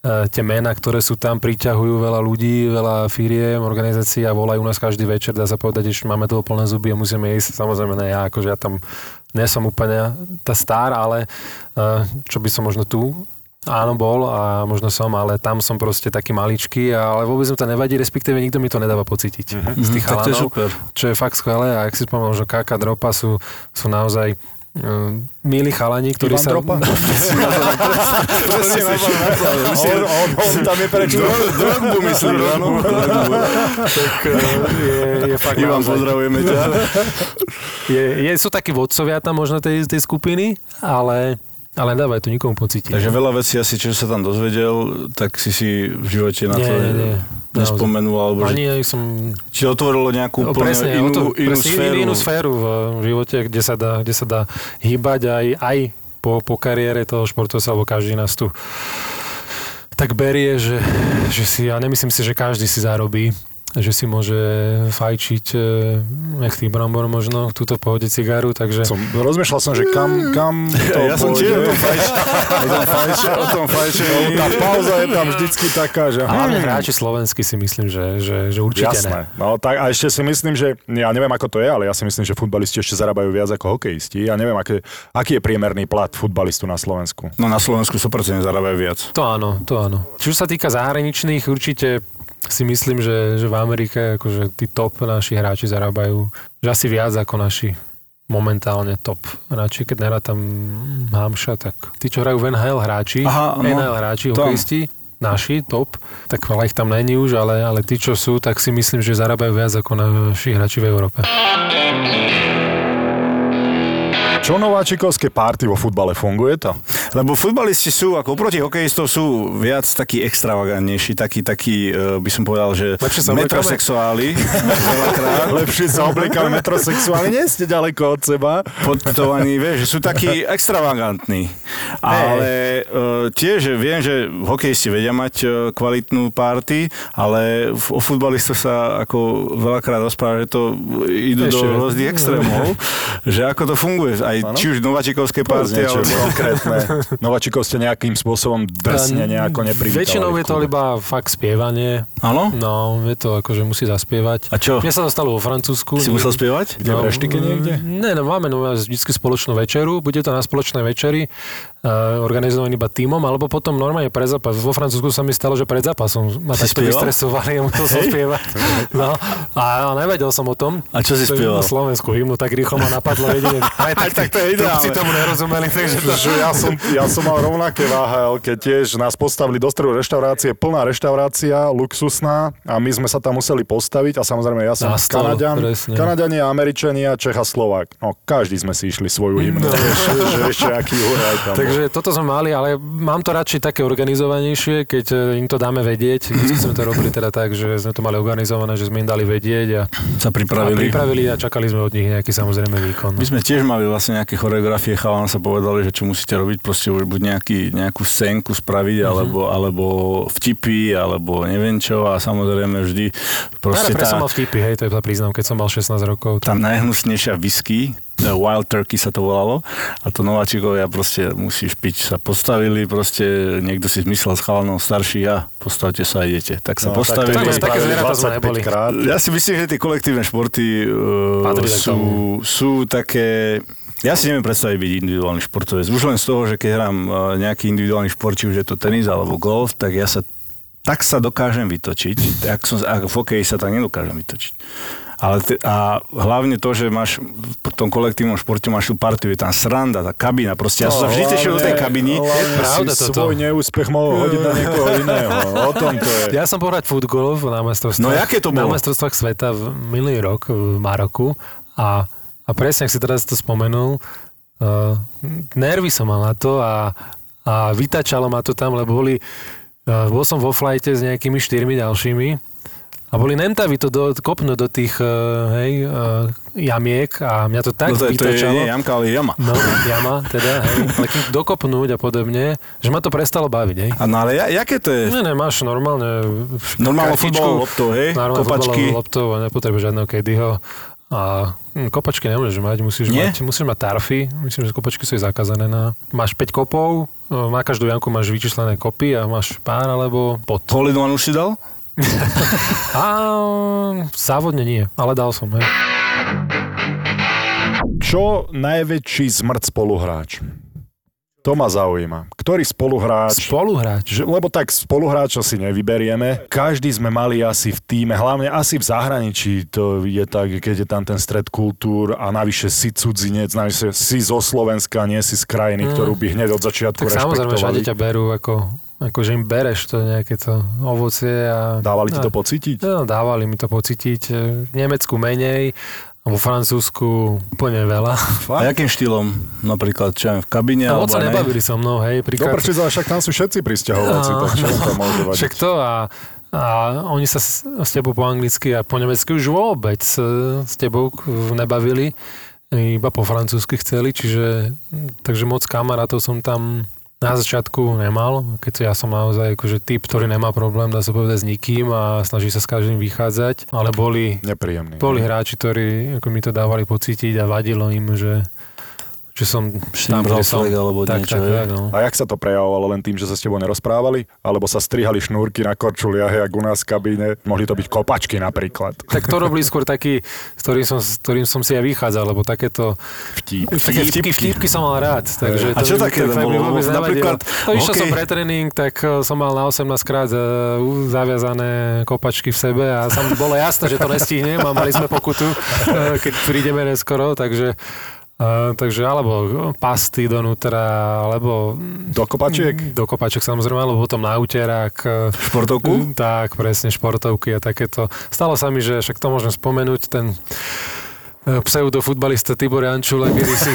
[SPEAKER 4] tie mená, ktoré sú tam, priťahujú veľa ľudí, veľa firiem, organizácií a volajú nás každý večer, dá sa povedať, že máme toho plné zuby a musíme ísť. Samozrejme, ne ja, akože ja tam nie som úplne tá star, ale eh, čo by som možno tu Áno, bol a možno som, ale tam som proste taký maličký, ale vôbec mi to nevadí, respektíve nikto mi to nedáva pocítiť mm-hmm. z tých
[SPEAKER 3] Mhm,
[SPEAKER 4] chalanov,
[SPEAKER 3] super.
[SPEAKER 4] čo je fakt skvelé a ak si spomenul, že Kaka Dropa sú, sú naozaj um, milí chalani, ktorí
[SPEAKER 2] Ivan
[SPEAKER 4] sa...
[SPEAKER 2] Dropa? On, on, on tam je prečo?
[SPEAKER 3] Drogbu myslíš, áno?
[SPEAKER 4] tak, eh, je, je fakt
[SPEAKER 3] Ivan,
[SPEAKER 4] naozaj,
[SPEAKER 3] pozdravujeme ťa.
[SPEAKER 4] je, je, sú takí vodcovia tam možno tej, tej skupiny, ale, ale dávaj to nikomu pocítiť.
[SPEAKER 3] Takže veľa vecí asi, čo sa tam dozvedel, tak si si v živote na
[SPEAKER 4] Nie,
[SPEAKER 3] to
[SPEAKER 4] nie, nie.
[SPEAKER 3] nespomenul, alebo že
[SPEAKER 4] Ani aj som
[SPEAKER 3] ti otvorilo nejakú
[SPEAKER 4] No,
[SPEAKER 3] úplne
[SPEAKER 4] presne,
[SPEAKER 3] inú,
[SPEAKER 4] to,
[SPEAKER 3] inú
[SPEAKER 4] presne,
[SPEAKER 3] sféru.
[SPEAKER 4] inú sféru v živote, kde sa dá, kde sa dá hýbať aj, aj po, po kariére toho športovca, alebo každý nás tu tak berie, že, že si, ja nemyslím si, že každý si zarobí že si môže fajčiť nech tých brambor možno, túto v pohode cigaru, takže
[SPEAKER 2] Som, rozmýšľal som, že kam, kam to
[SPEAKER 3] Ja som tiež o tom fajč, o tom fajče, o tom fajčení.
[SPEAKER 2] Tá pauza je tam vždycky taká, že...
[SPEAKER 4] hlavne
[SPEAKER 2] hmm,
[SPEAKER 4] hráči slovenskí si myslím, že, že, že určite
[SPEAKER 2] Jasné.
[SPEAKER 4] ne.
[SPEAKER 2] No, tak, a ešte si myslím, že ja neviem, ako to je, ale ja si myslím, že futbalisti ešte zarábajú viac ako hokejisti. Ja neviem, aké, aký je priemerný plat futbalistu na Slovensku.
[SPEAKER 3] No na Slovensku 100% zarábajú viac.
[SPEAKER 4] To áno, to áno. Čo sa týka zahraničných, určite si myslím, že, že v Amerike akože tí top naši hráči zarábajú že asi viac ako naši momentálne top hráči, keď nerá tam Hamša, tak tí, čo hrajú v NHL hráči,
[SPEAKER 3] Aha, no,
[SPEAKER 4] NHL hráči,
[SPEAKER 3] tam.
[SPEAKER 4] hokejisti, naši top, tak veľa ich tam není už, ale, ale tí, čo sú, tak si myslím, že zarábajú viac ako naši hráči v Európe.
[SPEAKER 2] Čo nováčikovské párty vo futbale funguje to?
[SPEAKER 3] Lebo futbalisti sú, ako oproti hokejistov, sú viac takí extravagantnejší, takí, takí, eh, by som povedal, že
[SPEAKER 4] Lepšie sa
[SPEAKER 3] metrosexuáli,
[SPEAKER 2] Lepšie sa obliekame metrosexuálne, nie ste ďaleko od seba.
[SPEAKER 3] podtovaní, vieš, sú takí extravagantní. Ale uh, tiež viem, že hokejisti vedia mať uh, kvalitnú party, ale v, o futbalistoch sa ako veľakrát rozpráva, že to idú
[SPEAKER 4] Ešte
[SPEAKER 3] do rôznych extrémov, že ako to funguje, aj
[SPEAKER 2] Áno.
[SPEAKER 3] či už nováčikovské party, alebo...
[SPEAKER 2] konkrétne. Nováčikov ste nejakým spôsobom drsne nejako neprivítali.
[SPEAKER 4] Väčšinou je to iba fakt spievanie.
[SPEAKER 3] Áno?
[SPEAKER 4] No, je to ako, že musí zaspievať.
[SPEAKER 3] A čo?
[SPEAKER 4] Mne sa to stalo vo Francúzsku.
[SPEAKER 3] Si musel spievať?
[SPEAKER 2] Kde, v reštike niekde?
[SPEAKER 4] Ne, no máme no, vždy spoločnú večeru, bude to na spoločnej večeri, organizovaný iba tímom, alebo potom normálne pre zápas. Vo Francúzsku sa mi stalo, že pred zápasom ma
[SPEAKER 3] Si
[SPEAKER 4] takto
[SPEAKER 3] spieval?
[SPEAKER 4] vystresovali a musel som spievať. No, a nevedel som o tom.
[SPEAKER 3] A čo si
[SPEAKER 4] To
[SPEAKER 3] spieval?
[SPEAKER 4] Na Slovensku hymnu, tak rýchlo ma napadlo jedine. Aj tak,
[SPEAKER 3] tak to je
[SPEAKER 4] si
[SPEAKER 3] ideálne.
[SPEAKER 4] tomu nerozumeli, takže to...
[SPEAKER 2] že ja som, ja som mal rovnaké váhal, keď tiež nás postavili do stredu reštaurácie, plná reštaurácia, luxusná a my sme sa tam museli postaviť a samozrejme ja som
[SPEAKER 4] Na
[SPEAKER 2] Kanaďan,
[SPEAKER 4] presne.
[SPEAKER 2] Kanaďania, Američania, Čech a Slovák. No každý sme si išli svoju hymnu, vieš, že ešte aký huraj tam bol.
[SPEAKER 4] Takže toto sme mali, ale mám to radšej také organizovanejšie, keď e, im to dáme vedieť. Vždy sme to robili teda tak, že sme to mali organizované, že sme im dali vedieť a,
[SPEAKER 3] Sa
[SPEAKER 4] a
[SPEAKER 3] pripravili.
[SPEAKER 4] pripravili a čakali sme od nich nejaký samozrejme výkon.
[SPEAKER 3] My sme tiež mali vlastne nejaké choreografie, chalan sa povedali, že čo musíte robiť, proste už buď nejaký, nejakú scénku spraviť,
[SPEAKER 4] Mhm.
[SPEAKER 3] alebo, alebo vtipy, alebo neviem čo a samozrejme vždy proste
[SPEAKER 4] som
[SPEAKER 3] tá,
[SPEAKER 4] mal vtipy, hej, to je priznám, keď som mal 16 rokov.
[SPEAKER 3] tá najhnusnejšia whisky, Wild Turkey sa to volalo a to nováčikovia proste musíš piť, sa postavili, proste niekto si zmyslel s chalanom starší a postavte sa a idete. Tak sa
[SPEAKER 2] No,
[SPEAKER 3] postavili.
[SPEAKER 2] tak sme 25
[SPEAKER 4] neboli.
[SPEAKER 2] krát.
[SPEAKER 3] Ja si myslím, že tie kolektívne športy uh,
[SPEAKER 4] tak
[SPEAKER 3] sú, sú také... Ja si neviem predstaviť byť individuálny športovec. Už len z toho, že keď hrám uh, nejaký individuálny šport, či už je to tenis alebo golf, tak ja sa tak sa dokážem vytočiť, tak som, ako v hokeji sa tak nedokážem vytočiť. Ale te, a hlavne to, že máš v tom kolektívnom športe máš tú partiu, je tam sranda, tá kabína, proste ja som sa vždy tešil do tej kabiny.
[SPEAKER 2] Je
[SPEAKER 4] pravda
[SPEAKER 2] si
[SPEAKER 4] toto.
[SPEAKER 2] svoj neúspech mohol hodiť na niekoho iného. O tom to je.
[SPEAKER 4] Ja som pohrať futgolov na majstrovstvách.
[SPEAKER 3] No, jaké to
[SPEAKER 4] Na
[SPEAKER 3] bolo?
[SPEAKER 4] majstrovstvách sveta v minulý rok v Maroku a, a presne, ak si teraz to spomenul, uh, nervy som mal na to a, a vytačalo ma to tam, lebo boli, uh, bol som vo flajte s nejakými štyrmi ďalšími a boli nemtaví to do, kopnúť do tých uh, hej, uh, jamiek a mňa to tak
[SPEAKER 3] No to, je- to je nie jamka, ale jama.
[SPEAKER 4] No, jama, teda, hej, ale keď dokopnúť a podobne, že ma to prestalo baviť, hej.
[SPEAKER 3] A no ale ja, jaké to je?
[SPEAKER 4] Ne, ne, máš normálne... Kartičku,
[SPEAKER 3] futbalovú loptou, hej?
[SPEAKER 4] Normálne
[SPEAKER 3] Kopačky.
[SPEAKER 4] loptou a nepotrebuješ žiadneho kedyho. A hm, kopačky nemôžeš mať, musíš
[SPEAKER 3] Nie?
[SPEAKER 4] mať, musíš mať tarfy, myslím, že kopačky sú zakázané na... Máš 5 kopov, no, na každú jamku máš vyčíslené kopy a máš pár alebo
[SPEAKER 3] one už si dal?
[SPEAKER 4] A závodne nie, ale dal som, hej.
[SPEAKER 2] Čo najväčší zmrt spoluhráč? To ma zaujíma. Ktorý spoluhráč...
[SPEAKER 4] Spoluhráč.
[SPEAKER 2] Že, lebo tak spoluhráča si nevyberieme. Každý sme mali asi v týme, hlavne asi v zahraničí to je tak, keď je tam ten stred kultúr a navyše si cudzinec, navyše si zo Slovenska, nie si z krajiny, ktorú by hneď od začiatku
[SPEAKER 4] Tak samozrejme, všade
[SPEAKER 2] rešpektovali.
[SPEAKER 4] ťa berú ako, ako že im bereš to nejaké to ovocie a...
[SPEAKER 2] Dávali ti
[SPEAKER 4] a,
[SPEAKER 2] to pocítiť?
[SPEAKER 4] No, dávali mi to pocítiť. V Nemecku menej, a vo Francúzsku úplne veľa.
[SPEAKER 3] A jakým štýlom? Napríklad, čo v kabine?
[SPEAKER 4] A
[SPEAKER 3] alebo
[SPEAKER 4] moc sa
[SPEAKER 3] ne?
[SPEAKER 4] nebavili so mnou, hej.
[SPEAKER 2] No
[SPEAKER 4] Príklad,
[SPEAKER 2] prečo, ale však tam sú všetci pristahovalci,
[SPEAKER 4] No,
[SPEAKER 2] tak čo im to môže vadiť?
[SPEAKER 4] Však to a, a oni sa s, s tebou po anglicky a po nemecky už vôbec e, s tebou nebavili, iba po francúzsky chceli, čiže takže moc kamarátov som tam na začiatku nemal, keď ja som naozaj akože typ, ktorý nemá problém, dá sa povedať, s nikým a snaží sa s každým vychádzať, ale boli,
[SPEAKER 2] Nepríjemný.
[SPEAKER 4] boli hráči, ktorí ako mi to dávali pocítiť a vadilo im, že, že som kde som.
[SPEAKER 3] alebo
[SPEAKER 4] tak,
[SPEAKER 3] niečo,
[SPEAKER 4] tak, tak, no.
[SPEAKER 2] A jak sa to prejavovalo len tým, že sa s tebou nerozprávali? Alebo sa strihali šnúrky na korčuliach, jak u nás v kabíne? Mohli to byť kopačky napríklad.
[SPEAKER 4] Tak to robili skôr taký, s ktorým som, s ktorým som si aj vychádzal, lebo takéto
[SPEAKER 2] Vtip.
[SPEAKER 4] také
[SPEAKER 3] vtipky.
[SPEAKER 4] vtipky, som mal rád. Takže
[SPEAKER 3] A čo také bolo? Napríklad.
[SPEAKER 4] No, išiel som
[SPEAKER 3] hokej?
[SPEAKER 4] pre tréning, tak eh, som mal na 18 krát eh, zaviazané kopačky v sebe a sam bolo jasné, že to nestihnem a mali sme pokutu, eh, keď prídeme neskoro, takže Uh, takže alebo pasty donútra, alebo
[SPEAKER 2] Do kopačiek?
[SPEAKER 4] do kopaček samozrejme, alebo potom na úterák. eh,
[SPEAKER 3] Športovku?
[SPEAKER 4] tak, presne, športovky a takéto. Stalo sa mi, že však to môžem spomenúť, ten e, pseudofutbalista Tibor Jančula, kedy si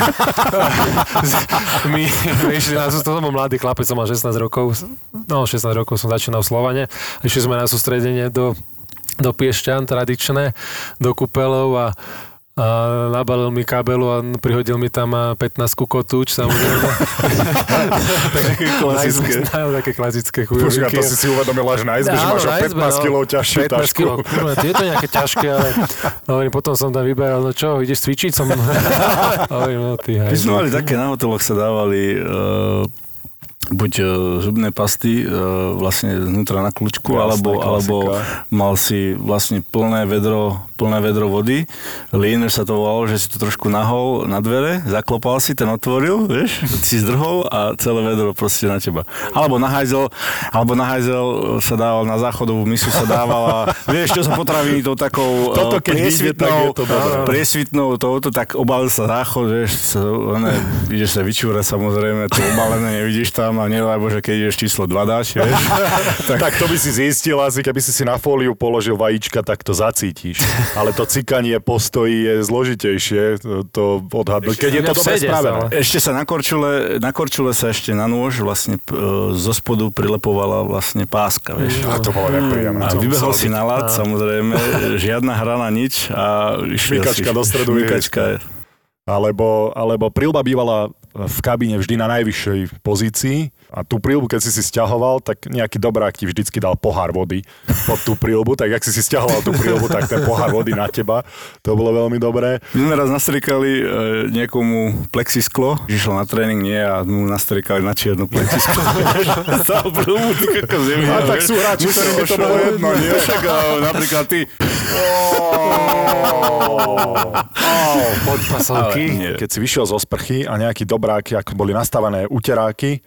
[SPEAKER 4] my, my išli na, to som bol mladý chlapec, som mal 16 rokov, no 16 rokov som začínal v Slovane, išli sme na sústredenie do, do Piešťan tradičné, do kúpelov a a nabalil mi kabelu a prihodil mi tam a 15 kotúč, samozrejme.
[SPEAKER 3] Také klasické.
[SPEAKER 4] Najmä také klasické
[SPEAKER 2] Počkaj,
[SPEAKER 4] chujovinky.
[SPEAKER 2] to si si uvedomil až na izbe, že
[SPEAKER 4] Áno,
[SPEAKER 2] máš o
[SPEAKER 4] na izbe,
[SPEAKER 2] 15 kg ťažšiu
[SPEAKER 4] 15
[SPEAKER 2] tašku.
[SPEAKER 4] kg, kurva, je to nejaké ťažké, ale hovorím, potom som tam vyberal, no čo, ideš cvičiť som? hovorím, no ty
[SPEAKER 3] My sme mali také, na hoteloch sa dávali uh, buď uh, zubné pasty uh, vlastne znútra na kľúčku,
[SPEAKER 2] Jasné,
[SPEAKER 3] alebo, alebo mal si vlastne plné vedro, plné vedro vody. Leaner sa to volalo, že si to trošku nahol na dvere, zaklopal si, ten otvoril, vieš, si zdrhol a celé vedro proste na teba. Alebo na hajzel, alebo na hajzel sa dával, na záchodovú misu sa dávala, vieš, čo sa potraviny tou takou
[SPEAKER 2] Toto
[SPEAKER 3] uh,
[SPEAKER 2] keď vyjde, tak to
[SPEAKER 3] priesvitnou touto, tak obalil sa záchod, vieš, sa, one, ideš sa vyčúrať samozrejme, to obalené nevidíš tam a nedaj Bože, keď ideš číslo 2 dáš, vieš.
[SPEAKER 2] Tak to by si zistil asi, keby si si na fóliu položil vajíčka, tak to zacítiš. Ale to cikanie postojí je zložitejšie, to, to odhadnúť. Keď je to dobre spravené.
[SPEAKER 4] ale.
[SPEAKER 3] Ešte sa na korčule, na korčule sa ešte na nôž vlastne e, zo spodu prilepovala vlastne páska, vieš.
[SPEAKER 2] A to bolo nepríjemné.
[SPEAKER 3] A
[SPEAKER 2] to
[SPEAKER 3] vybehol si
[SPEAKER 2] byť.
[SPEAKER 3] na lad, samozrejme, žiadna hra na nič a išiel
[SPEAKER 2] Šmykačka
[SPEAKER 3] si,
[SPEAKER 2] do stredu
[SPEAKER 3] šmykačka.
[SPEAKER 2] Alebo, alebo prilba bývala v kabíne vždy na najvyššej pozícii a tú prilbu, keď si si stiahoval, tak nejaký dobrák ti vždycky dal pohár vody pod tú prilbu, tak jak si si stiahoval tú prilbu, tak ten pohár vody na teba. To bolo veľmi dobré.
[SPEAKER 3] My sme raz nastrikali e, niekomu plexisklo, išiel na tréning, nie, a mu nastrikali na čiernu plexisklo. Stal prúmu, ty kokos,
[SPEAKER 2] A tak sú hráči, ktorým by to bolo jedno, nie?
[SPEAKER 3] Však, napríklad ty.
[SPEAKER 4] Pod pasovky.
[SPEAKER 3] Ale nie.
[SPEAKER 2] Keď si vyšiel zo sprchy a nejaký dobrák, ako boli nastavené uteráky,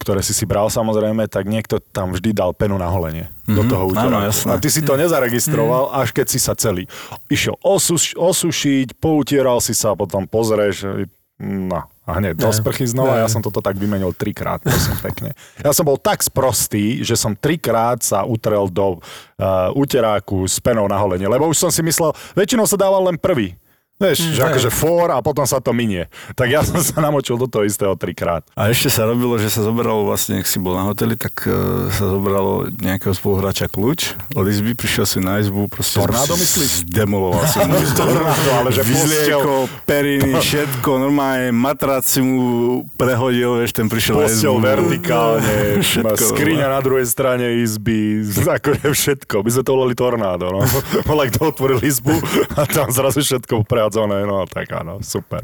[SPEAKER 2] ktoré si si bral samozrejme, tak niekto tam vždy dal penu na holenie mm-hmm. do toho úteráku.
[SPEAKER 3] Áno, jasné.
[SPEAKER 2] A ty si to nezaregistroval, až keď si sa celý išiel osuš, osušiť, poutieral si sa, potom pozrieš, no, a hneď do sprchy znova, ja som toto tak vymenil trikrát, prosím pekne. Ja som bol tak sprostý, že som trikrát sa utrel do uh, uteráku s penou na holenie, lebo už som si myslel, väčšinou sa dával len prvý. Vieš, mm, že akože fór a potom sa to minie. Tak ja som sa namočil do toho istého trikrát.
[SPEAKER 3] A ešte sa robilo, že sa zobralo vlastne, ak si bol na hoteli, tak uh, sa zobralo nejakého spoluhráča kľúč od izby, prišiel si na izbu, proste...
[SPEAKER 2] Tornádo myslíš?
[SPEAKER 3] Zdemoloval si mu
[SPEAKER 2] Tornádo, ale že
[SPEAKER 3] Vyzlieko, periny, všetko, normálne matrác si mu prehodil, vieš, ten prišiel na izbu.
[SPEAKER 2] vertikálne,
[SPEAKER 3] Všetko,
[SPEAKER 2] skriňa na druhej strane izby, akože všetko. My sme to volali tornádo, no. Volaj, kto otvoril izbu a tam zrazu všetko prehádzané, no tak áno, super.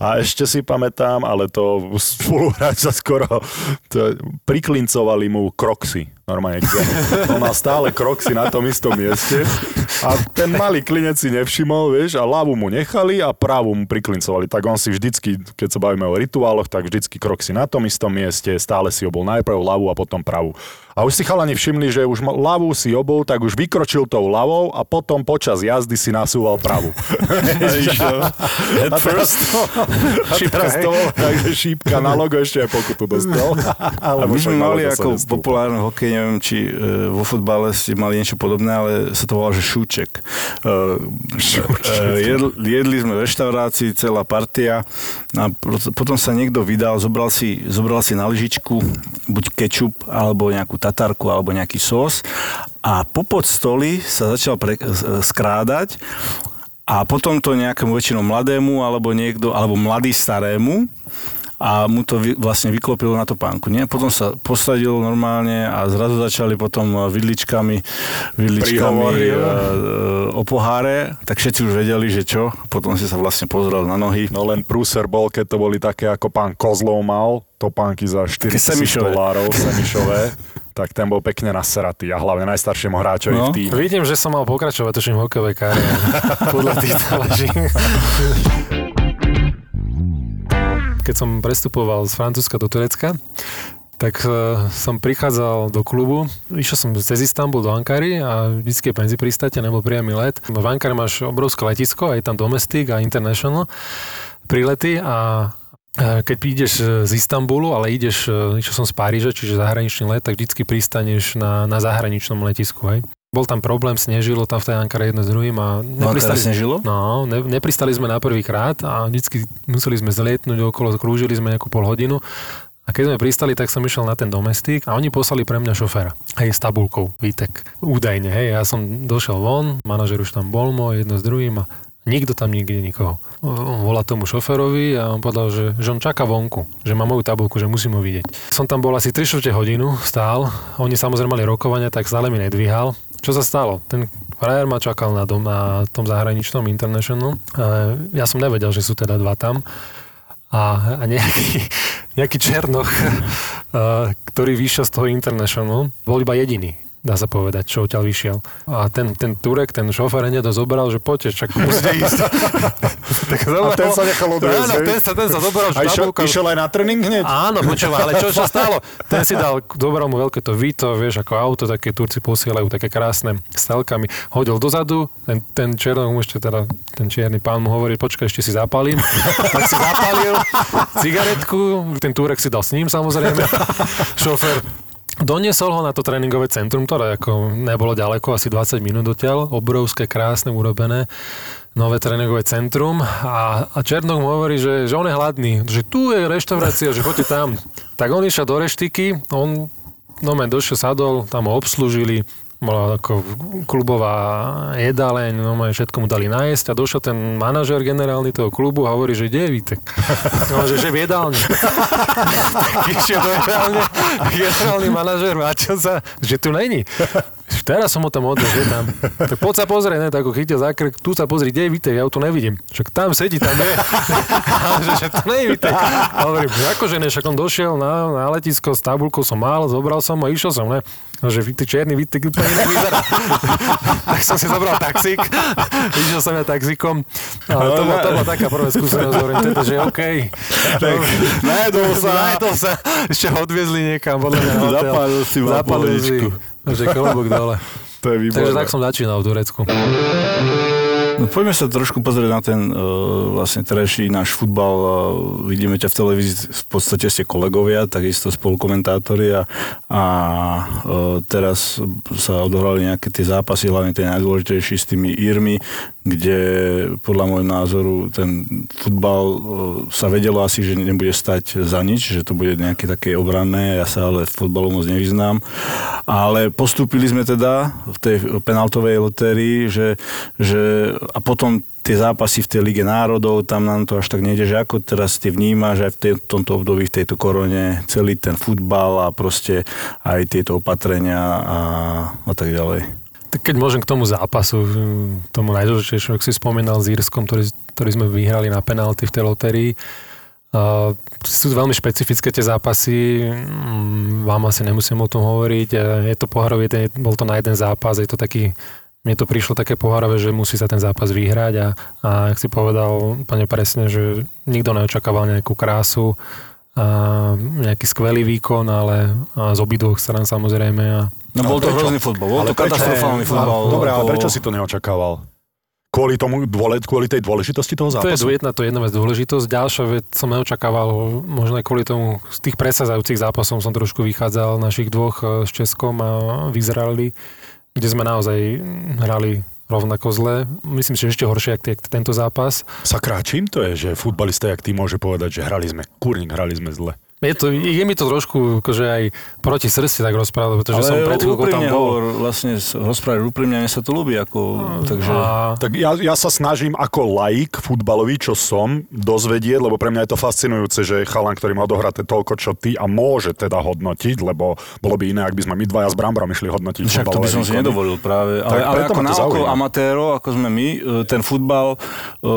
[SPEAKER 2] A ešte si pamätám, ale to spoluhráč sa skoro to, priklincovali mu kroxy. Normálne, kde on mal stále kroxy na tom istom mieste a ten malý klinec si nevšimol, vieš, a ľavú mu nechali a pravú mu priklincovali. Tak on si vždycky, keď sa bavíme o rituáloch, tak vždycky kroxy na tom istom mieste, stále si obol najprv ľavú a potom pravú. A už si chalani všimli, že už ľavú si obol, tak už vykročil tou ľavou a potom počas jazdy si nasúval pravú. a teraz to, a teraz to bolo tak, že šípka na logo ešte aj pokutu dostal.
[SPEAKER 3] A my sme mali ako populárny hokej, neviem, či e, vo futbale ste mali niečo podobné, ale sa to volá, že šúček. E, e, jedl, jedli sme v reštaurácii, celá partia a potom sa niekto vydal, zobral si, zobral si na lyžičku buď kečup, alebo nejakú tatarku, alebo nejaký sos a popod stoly sa začal pre, skrádať a potom to nejakému väčšinou mladému, alebo niekto, alebo mladý starému a mu to vy, vlastne vyklopilo na topánku. Nie? Potom sa posadil normálne a zrazu začali potom vidličkami, vidličkami e, e, o poháre, tak všetci už vedeli, že čo. Potom si sa vlastne pozrel na nohy.
[SPEAKER 2] No len prúser bol, keď to boli také, ako pán Kozlov mal, topánky za 4
[SPEAKER 3] semišové.
[SPEAKER 2] dolárov, semišové, tak ten bol pekne naseratý a hlavne najstaršiemu hráčovi
[SPEAKER 3] No.
[SPEAKER 2] v týme.
[SPEAKER 4] Vidím, že som mal pokračovať tuším v hokejovej kariére. Podľa týchto leží. Keď som prestupoval z Francúzska do Turecka, tak e, som prichádzal do klubu, išiel som cez Istanbul do Ankary a vždycky je penzi pristáte, nebol priamy let. V Ankare máš obrovské letisko, aj tam domestic a international prilety a e, keď ideš z Istanbulu, ale ideš, e, išiel som z Paríža, čiže zahraničný let, tak vždycky pristaneš na, na zahraničnom letisku, hej. Bol tam problém, snežilo tam v tej Ankare jedno s druhým a
[SPEAKER 3] No a teraz snežilo?
[SPEAKER 4] No, ne, nepristali sme na prvý krát a vždycky museli sme zlietnúť okolo, krúžili sme nejakú pol hodinu a keď sme pristali, tak som išiel na ten domestik a oni poslali pre mňa šoféra. Hej, s tabulkou, výtek. Údajne, hej, ja som došiel von, manažer už tam bol môj, jedno s druhým a nikto tam nikde nikoho. On volá tomu šoférovi a on povedal, že, že on čaká vonku, že má moju tabulku, že musím ho vidieť. Som tam bol asi 3 čtvrte hodinu, stál, oni samozrejme mali rokovania, tak stále mi nedvíhal. Čo sa stalo? Ten frajer ma čakal na, dom, na tom zahraničnom International. Ja som nevedel, že sú teda dva tam. A, a nejaký, nejaký Černoch, ktorý vyšiel z toho International, bol iba jediný dá sa povedať, čo odtiaľ vyšiel. A ten, ten Turek, ten šofér hneď zobral, že poďte, čak musíte ísť. tak
[SPEAKER 2] A ten sa nechal odviezť,
[SPEAKER 4] Áno,
[SPEAKER 2] hej?
[SPEAKER 4] ten sa, ten sa zobral.
[SPEAKER 2] A išiel, išiel aj na tréning hneď?
[SPEAKER 4] Áno, počúva, ale čo sa stalo? Ten si dal, dobral mu veľké to Vito, vieš, ako auto, také Turci posielajú, také krásne s telkami. Hodil dozadu, ten, ten černok mu ešte teda, ten čierny pán mu hovorí, počkaj, ešte si zapalím. tak si zapalil cigaretku, ten Turek si dal s ním samozrejme. Šofér Doniesol ho na to tréningové centrum, ktoré ako nebolo ďaleko, asi 20 minút odtiaľ, obrovské, krásne, urobené nové tréningové centrum. A, a Černok mu hovorí, že, že on je hladný, že tu je reštaurácia, že choďte tam. Tak on išiel do reštiky, on no došiel, sadol, tam ho obslúžili, bola ako klubová jedáleň, no men všetko mu dali nájsť a došiel ten manažer generálny toho klubu a hovorí, že kde je Vítek? No, že, že v jedálni. išiel do jedálne, generálny manažer vrátil sa, že tu není. Teraz som ho tam odviezol, že tam. Tak poď sa pozrieť, ne, tak ho chytil za krk, tu sa pozri, kde je Vítek, ja ho tu nevidím. Však tam sedí, tam je. Že, že to nie je Vítek. A hovorím, akože ne, však on došiel na, na letisko s tabulkou som mal, zobral som a išiel som, ne. No, že Vítek, čierny Vítek úplne inak vyzerá. tak som si zobral taxík, išiel som ja taxíkom, ale to, bol, to bola taká prvá skúsenosť, hovorím teda, že OK.
[SPEAKER 3] Tak, najedol sa.
[SPEAKER 4] Najedol sa, ešte ho odviezli niekam, podľa mňa na hotel.
[SPEAKER 3] Zapálil si
[SPEAKER 4] Zapálil si. Takže klobúk dole.
[SPEAKER 2] To je výborné.
[SPEAKER 4] Takže tak som začínal v Turecku.
[SPEAKER 3] No, poďme sa trošku pozrieť na ten uh, vlastne terajší náš futbal. Uh, vidíme ťa v televízii, v podstate ste kolegovia, takisto spolukomentátori a, a uh, teraz sa odohrali nejaké tie zápasy, hlavne tie najdôležitejšie s tými Írmi, kde podľa môjho názoru ten futbal uh, sa vedelo asi, že nebude stať za nič, že to bude nejaké také obranné, ja sa ale v futbalu moc nevyznám. Ale postúpili sme teda v tej penaltovej lotérii, že, že a potom tie zápasy v tej Lige národov, tam nám to až tak nejde, že ako teraz ty vnímaš aj v tej, tomto období, v tejto korone, celý ten futbal a proste aj tieto opatrenia a, a tak ďalej.
[SPEAKER 4] Keď môžem k tomu zápasu, tomu najdôležitejšiemu, ak si spomínal s Írskom, ktorý, ktorý sme vyhrali na penalty v tej lotérii, Uh, sú veľmi špecifické tie zápasy, mm, vám asi nemusím o tom hovoriť. Je to poharový, bol to na jeden zápas, je to taký mne to prišlo také pohárové, že musí sa ten zápas vyhrať a, a ak si povedal úplne presne, že nikto neočakával nejakú krásu a nejaký skvelý výkon, ale a z obidvoch strán samozrejme. A...
[SPEAKER 3] No bol to hrozný futbol, bol to katastrofálny futbal.
[SPEAKER 2] Dobre, ale prečo si to neočakával? Kvôli, tomu, dôle, kvôli tej dôležitosti toho zápasu?
[SPEAKER 4] To je jedna, to je jedna vec dôležitosť. Ďalšia vec som neočakával, možno aj kvôli tomu, z tých presadzajúcich zápasov som trošku vychádzal našich dvoch e, s Českom a v Izraeli kde sme naozaj hrali rovnako zle. Myslím si, že ešte horšie, ako tento zápas.
[SPEAKER 2] Sakra, čím to je, že futbalista, jak ty môže povedať, že hrali sme, kurník, hrali sme zle?
[SPEAKER 4] Je, to, je mi to trošku akože aj proti srdci tak rozprávať, pretože
[SPEAKER 3] Ale
[SPEAKER 4] som pred chvíľkou tam bol.
[SPEAKER 3] Hovor, vlastne rozprávať úprimne, mne sa to ľúbi. Ako, takže...
[SPEAKER 4] A,
[SPEAKER 2] Tak ja, ja sa snažím ako laik futbalový, čo som, dozvedieť, lebo pre mňa je to fascinujúce, že chalan, ktorý má odohraté toľko, čo ty a môže teda hodnotiť, lebo bolo by iné, ak by sme my dvaja s Brambrom išli hodnotiť
[SPEAKER 3] Však to by som si nedovolil práve.
[SPEAKER 2] Tak
[SPEAKER 3] Ale, ale ako na amatérov, ako sme my, e, ten futbal uh,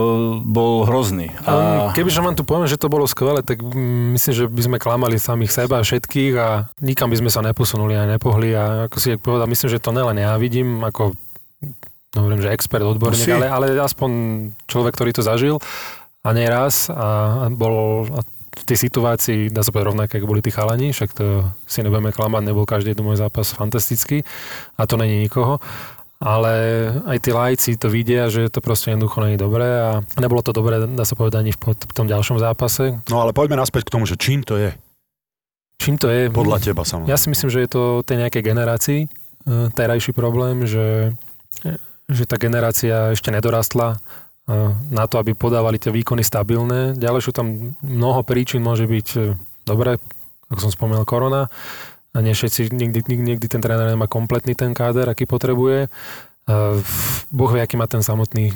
[SPEAKER 3] bol hrozný.
[SPEAKER 4] a... Kebyže vám tu poviem, že to bolo skvelé, tak mm, myslím, že by sme klamali samých seba všetkých a nikam by sme sa neposunuli a nepohli a ako si povedal, myslím, že to nelen ja vidím ako hovorím, že expert, odborník,
[SPEAKER 3] No
[SPEAKER 4] ale, ale aspoň človek, ktorý to zažil a neraz a, a bol a v tej situácii, dá sa povedať rovnaké, ako boli tí chalani, však to si nebudeme klamať, nebol každý jeden môj zápas fantastický a to není nikoho. Ale aj tí lajci to vidia, že to proste jednoducho není dobré a nebolo to dobré, dá sa povedať, ani v, tom ďalšom zápase.
[SPEAKER 2] No ale poďme naspäť k tomu, že čím to je,
[SPEAKER 4] Čím to je?
[SPEAKER 2] podľa teba samozrejme.
[SPEAKER 4] Ja si myslím, že je to tej nejakej generácii e, terajší problém, že, že tá generácia ešte nedorastla e, na to, aby podávali tie výkony stabilné. Ďalej sú tam mnoho príčin, môže byť e, dobre, ako som spomínal, korona. A nie všetci, niekdy, niekdy, ten tréner nemá kompletný ten káder, aký potrebuje. Boh vie, aký má ten samotný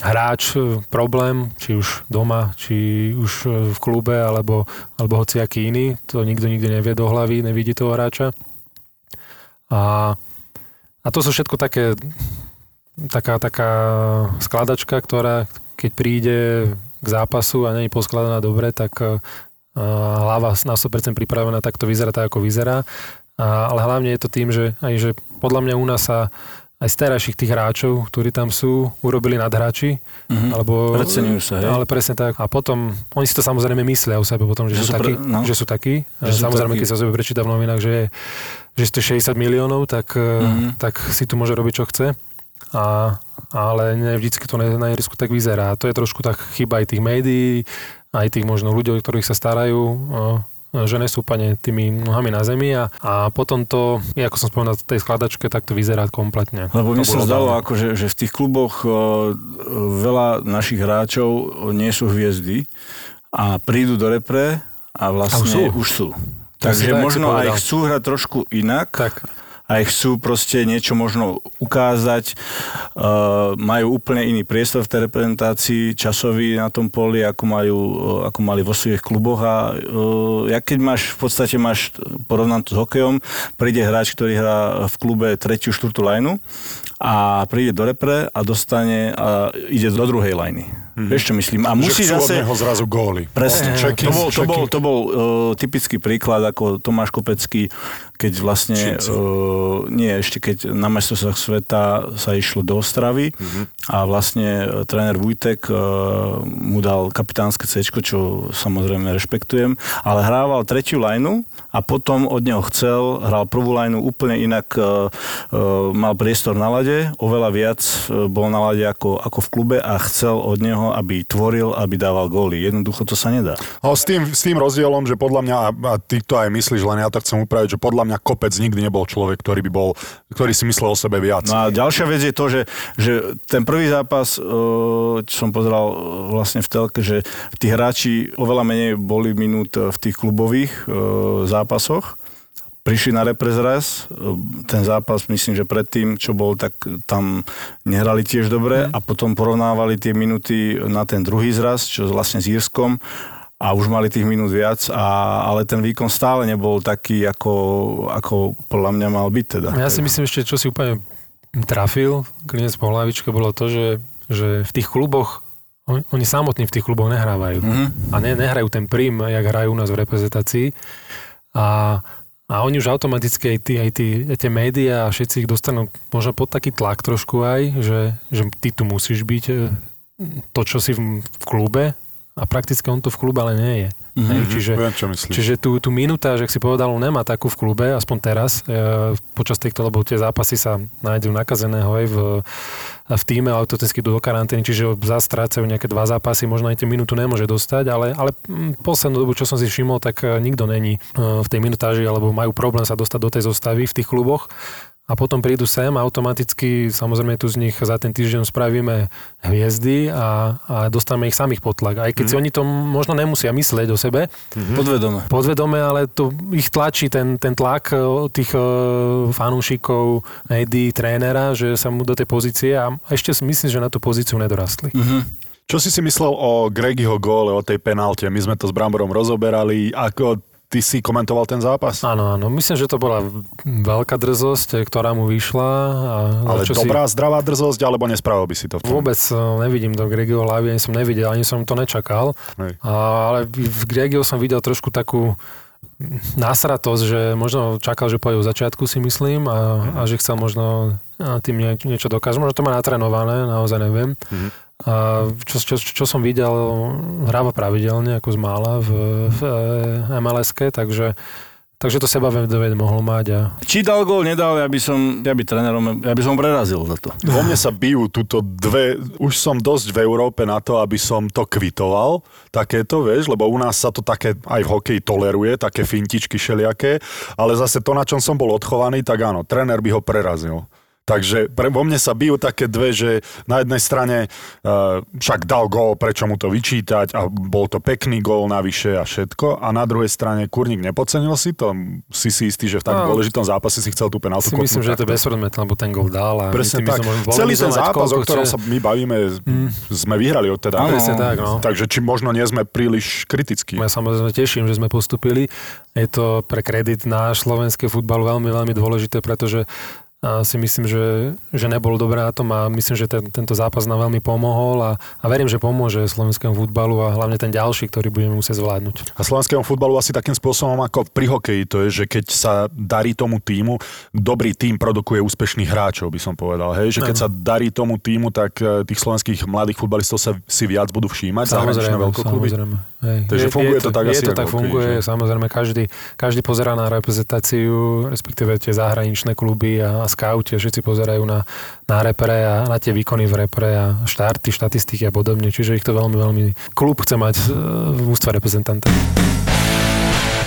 [SPEAKER 4] hráč e, problém, či už doma, či už e, v klube, alebo, alebo hociaký iný. To nikto nikdy nevie do hlavy, nevidí toho hráča. A, a to sú všetko také, taká, taká skladačka, ktorá keď príde k zápasu a není poskladaná dobre, tak e, hlava na 100% pripravená, tak to vyzerá tak, ako vyzerá. A, ale hlavne je to tým, že aj že podľa mňa u nás sa aj z terajších tých hráčov, ktorí tam sú, urobili nadhráči.
[SPEAKER 3] Mhm.
[SPEAKER 4] Alebo,
[SPEAKER 3] Preceňujú sa, hej?
[SPEAKER 4] Ale presne tak. A potom, oni si to samozrejme myslia o sebe potom, že,
[SPEAKER 3] Že
[SPEAKER 4] sú,
[SPEAKER 3] sú
[SPEAKER 4] takí,
[SPEAKER 3] pre- no.
[SPEAKER 4] že sú takí.
[SPEAKER 3] Že sú
[SPEAKER 4] samozrejme,
[SPEAKER 3] takí.
[SPEAKER 4] keď sa o sebe prečíta v novinách, že, že ste 60 miliónov, tak,
[SPEAKER 3] Mhm.
[SPEAKER 4] tak si tu môže robiť, čo chce. A, ale ne vždycky to na, na ihrisku tak vyzerá. To je trošku tak chyba aj tých médií, aj tých možno ľudí, o ktorých sa starajú, že nesú úplne tými nohami na zemi a, a potom to, ako som spomínal, v tej skladačke, tak to vyzerá kompletne.
[SPEAKER 3] Lebo
[SPEAKER 2] To
[SPEAKER 3] sa zdalo, ako, že, že v tých kluboch veľa našich hráčov nie sú hviezdy a prídu do repre a vlastne
[SPEAKER 4] A už sú.
[SPEAKER 3] už sú. Takže
[SPEAKER 4] tak,
[SPEAKER 3] možno aj chcú hrať trošku inak.
[SPEAKER 4] Tak,
[SPEAKER 3] aj chcú proste niečo možno ukázať, uh, majú úplne iný priestor v tej reprezentácii, časový na tom poli, ako, majú, uh, ako mali vo svojich kluboch a uh, ja keď máš, v podstate máš, porovnám to s hokejom, príde hráč, ktorý hrá v klube tretiu, štvrtú lajnu a príde do repre a dostane a ide do druhej lajny. Vieš čo myslím? A musí
[SPEAKER 2] že
[SPEAKER 3] zase...
[SPEAKER 2] od neho zrazu góly.
[SPEAKER 3] Presne.
[SPEAKER 2] Check-in,
[SPEAKER 3] to bol, to bol, to bol uh, typický príklad, ako Tomáš Kopecký, keď vlastne, uh, nie, ešte keď na majstrovstvách sveta sa išlo do Ostravy
[SPEAKER 2] Mhm.
[SPEAKER 3] a vlastne uh, tréner Vujtek uh, mu dal kapitánske C, čo samozrejme rešpektujem, ale hrával tretiu lajnu a potom od neho chcel, hral prvú lajnu úplne inak, uh, uh, mal priestor na lade, oveľa viac uh, bol na lade ako, ako v klube a chcel od neho, aby tvoril, aby dával góly. Jednoducho to sa nedá.
[SPEAKER 2] Ale s tým, s tým rozdielom, že podľa mňa, a ty to aj myslíš, len ja to chcem upraviť, že podľa mňa Kopec nikdy nebol človek, ktorý by bol, ktorý si myslel o sebe viac.
[SPEAKER 3] No a ďalšia vec je to, že, že ten prvý zápas, čo som pozeral vlastne v telke, že tí hráči oveľa menej boli minút v tých klubových eh, zápasoch. Prišli na reprezraz, ten zápas myslím, že predtým, čo bol, tak tam nehrali tiež dobre a potom porovnávali tie minúty na ten druhý zraz, čo vlastne s Írskom a už mali tých minút viac, a, ale ten výkon stále nebol taký, ako, ako podľa mňa mal byť teda.
[SPEAKER 4] Ja si myslím ešte, čo si úplne trafil, klinec po hlavičke, bolo to, že, že v tých kluboch oni, oni samotní v tých kluboch nehrávajú.
[SPEAKER 3] Mhm.
[SPEAKER 4] A ne, nehrajú ten prím, jak hrajú u nás v reprezentácii. A, a oni už automaticky aj, tí, aj, tí, aj tie médiá a všetci ich dostanú možno pod taký tlak trošku aj, že, že ty tu musíš byť e, to, čo si v, klube a prakticky on to v klube ale nie je.
[SPEAKER 3] Mhm.
[SPEAKER 4] Hej, čiže,
[SPEAKER 2] Viem, čo myslíš.
[SPEAKER 4] Čiže tú, tú minutáž, ak si povedal, on nemá takú v klube, aspoň teraz, e, počas týchto, lebo tie zápasy sa nájdú nakazeného aj v, v týme, automaticky idú do karantény, čiže zastrácajú nejaké dva zápasy, možno aj tie minútu nemôže dostať, ale, ale poslednú dobu, čo som si všimol, tak e, nikto není e, v tej minutáži, alebo majú problém sa dostať do tej zostavy v tých kluboch a potom prídu sem a automaticky, samozrejme tu z nich za ten týždeň spravíme hviezdy a, a dostaneme ich samých pod tlak. Aj keď mm. si oni to možno nemusia myslieť o sebe,
[SPEAKER 3] Podvedome.
[SPEAKER 4] podvedome, ale to ich tlačí ten, ten tlak e, tých e, fanúšikov, médií, trénera, že sa mu do tej pozície a ešte si myslím, že na tú pozíciu nedorastli.
[SPEAKER 2] Čo si si myslel o Gregiho góle, o tej penalte? My sme to s Bramborom rozoberali. Ako ty si komentoval ten zápas?
[SPEAKER 4] Áno, áno, myslím, že to bola veľká drzosť, ktorá mu vyšla. A
[SPEAKER 2] Ale
[SPEAKER 4] čo
[SPEAKER 2] dobrá, zdravá drzosť, alebo nespravil by si to v tom?
[SPEAKER 4] Vôbec e, nevidím do Gregio hlavy, ani som nevidel, ani som to nečakal.
[SPEAKER 2] Hej.
[SPEAKER 4] A, ale v Gregio som videl trošku takú násratosť, že možno čakal, že pôjde v začiatku si myslím a, a že chcel možno a, tým nie, niečo dokázať. Možno to má natrenované, naozaj neviem. A čo, čo, čo som videl, hráva pravidelne ako z mála v, v MLS-ke, takže Takže to seba vedovie mohol mať. A...
[SPEAKER 3] Či dal gól, nedal, ja by som, ja by trénerom, ja by som prerazil za to.
[SPEAKER 2] Vo mne sa bijú túto dve, už som dosť v Európe na to, aby som to kvitoval, takéto, vieš, lebo u nás sa to také aj v hokeji toleruje, také fintičky šeliaké, ale zase to, na čom som bol odchovaný, tak áno, tréner by ho prerazil. Takže pre, vo mne sa bijú také dve, že na jednej strane uh, však dal gól, prečo mu to vyčítať a bol to pekný gól navyše a všetko a na druhej strane Kurník nepodcenil si to, si si istý, že v tak
[SPEAKER 4] No.
[SPEAKER 2] dôležitom zápase si chcel tú penaltu
[SPEAKER 4] Si myslím, že je to bezpredmetné, lebo ten gol dal. A
[SPEAKER 2] Presne tak. Celý ten zápas, o ktorom
[SPEAKER 4] chce.
[SPEAKER 2] sa my bavíme, sme vyhrali od teda.
[SPEAKER 3] Áno.
[SPEAKER 4] Presne tak, no.
[SPEAKER 2] Takže či možno nie sme príliš kritickí.
[SPEAKER 4] Ja samozrejme teším, že sme postupili. Je to pre kredit náš slovenský futbal veľmi, veľmi dôležité, pretože a si myslím, že, že nebol dobré na tom a myslím, že ten, tento zápas nám veľmi pomohol a, a verím, že pomôže slovenskému futbalu a hlavne ten ďalší, ktorý budeme musieť zvládnuť.
[SPEAKER 2] A slovenskému futbalu asi takým spôsobom ako pri hokeji, to je, že keď sa darí tomu týmu, dobrý tým produkuje úspešných hráčov, by som povedal. Hej? Že keď sa darí tomu týmu, tak e, tých slovenských mladých futbalistov sa si viac budú všímať. zahraničné
[SPEAKER 4] Samozrejme,
[SPEAKER 2] veľkokluby.
[SPEAKER 4] samozrejme. Hej.
[SPEAKER 2] Takže funguje to tak
[SPEAKER 4] je
[SPEAKER 2] asi
[SPEAKER 4] to tak funguje,
[SPEAKER 2] že?
[SPEAKER 4] samozrejme každý, každý pozerá na reprezentáciu, respektíve tie zahraničné kluby a, a scouti, a všetci pozerajú na, na repre a na tie výkony v repre a štarty, štatistiky a podobne, čiže ich to veľmi, veľmi klub chce mať e, v ústve reprezentanta.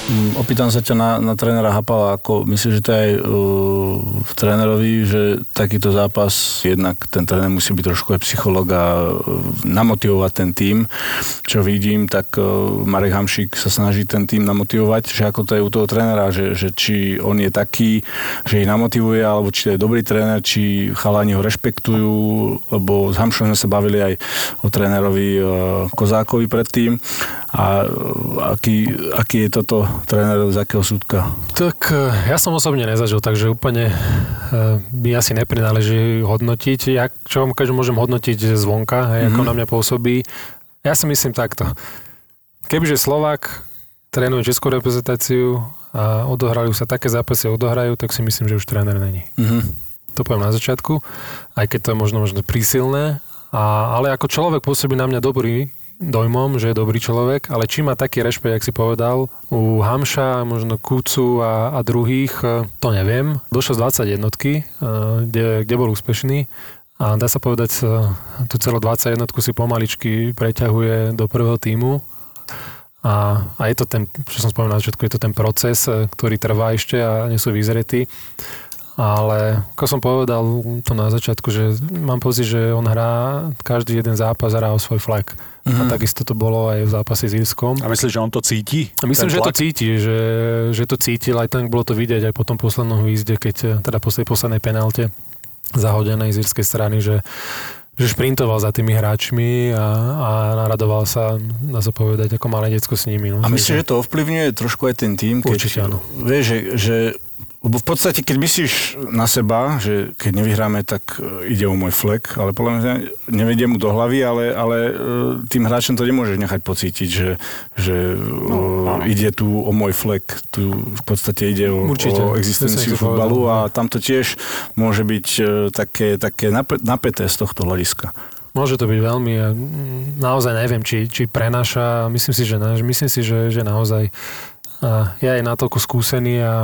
[SPEAKER 3] Mm, Opýtam sa ťa na, na trénera Hapala, ako myslíš, že to je aj uh, v trénerovi, že takýto zápas, jednak ten tréner musí byť trošku aj psycholog a uh, namotivovať ten tým. Čo vidím, tak uh, Marek Hamšík sa snaží ten tým namotivovať, že ako to je u toho trénera, že, že či on je taký, že ich namotivuje, alebo či to je dobrý tréner, či chalani ho rešpektujú, lebo s Hamšom sme sa bavili aj o trénerovi uh, Kozákovi predtým a uh, aký, aký je toto tréner z akého súdka?
[SPEAKER 4] Tak e, ja som osobne nezažil, takže úplne e, mi asi neprináleží hodnotiť. Ja čo každý môžem hodnotiť zvonka, hej, ako
[SPEAKER 3] Mhm.
[SPEAKER 4] na mňa pôsobí. Ja si myslím takto. Kebyže Slovák trénuje českú reprezentáciu a odohrajú sa také zápasy, odohrajú, tak si myslím, že už tréner není.
[SPEAKER 3] Mhm.
[SPEAKER 4] To poviem na začiatku, aj keď to je možno, možno prísilné, a, ale ako človek pôsobí na mňa dobrý dojmom, že je dobrý človek, ale či má taký rešpekt, jak si povedal, u Hamša, možno Kucu a, a druhých, e, to neviem. Došiel z 21 e, kde, kde bol úspešný. A dá sa povedať, e, tú celú 21 si pomaličky preťahuje do prvého týmu. A, a je to ten, čo som spomenul na začiatku, je to ten proces, ktorý trvá ešte a nie sú vyzretí ale ako som povedal to na začiatku, že mám pocit, že on hrá, každý jeden zápas hrá o svoj flak. Mm-hmm. A
[SPEAKER 3] Mhm.
[SPEAKER 4] takisto to bolo aj v zápase s Írskom.
[SPEAKER 2] A myslíš, že on to cíti?
[SPEAKER 4] A myslím, že to cíti, že, že to cítil, aj tak bolo to vidieť aj po tom poslednom výzde, keď teda po tej poslednej penalte zahodenej z írskej strany, že, že šprintoval za tými hráčmi a, a naradoval sa, dá sa povedať, ako malé decko s nimi. No.
[SPEAKER 3] A myslím, že to ovplyvňuje trošku aj ten tým, keď,
[SPEAKER 4] Určite áno.
[SPEAKER 3] Vieš, že, že lebo v podstate, keď myslíš na seba, že keď nevyhráme, tak e, ide o môj flek, ale podľa mňa nevedie mu do hlavy, ale, ale e, tým hráčom to nemôžeš nechať pocítiť, že, že no, ide tu o môj flek, tu v podstate ide o,
[SPEAKER 4] Určite.
[SPEAKER 3] o existenciu futbalu a tam to tiež môže byť e, také, také napäté z tohto hľadiska.
[SPEAKER 4] Môže to byť veľmi, naozaj neviem, či, či prenáša, myslím si, že myslím si, že, že naozaj a je natoľko skúsený a, a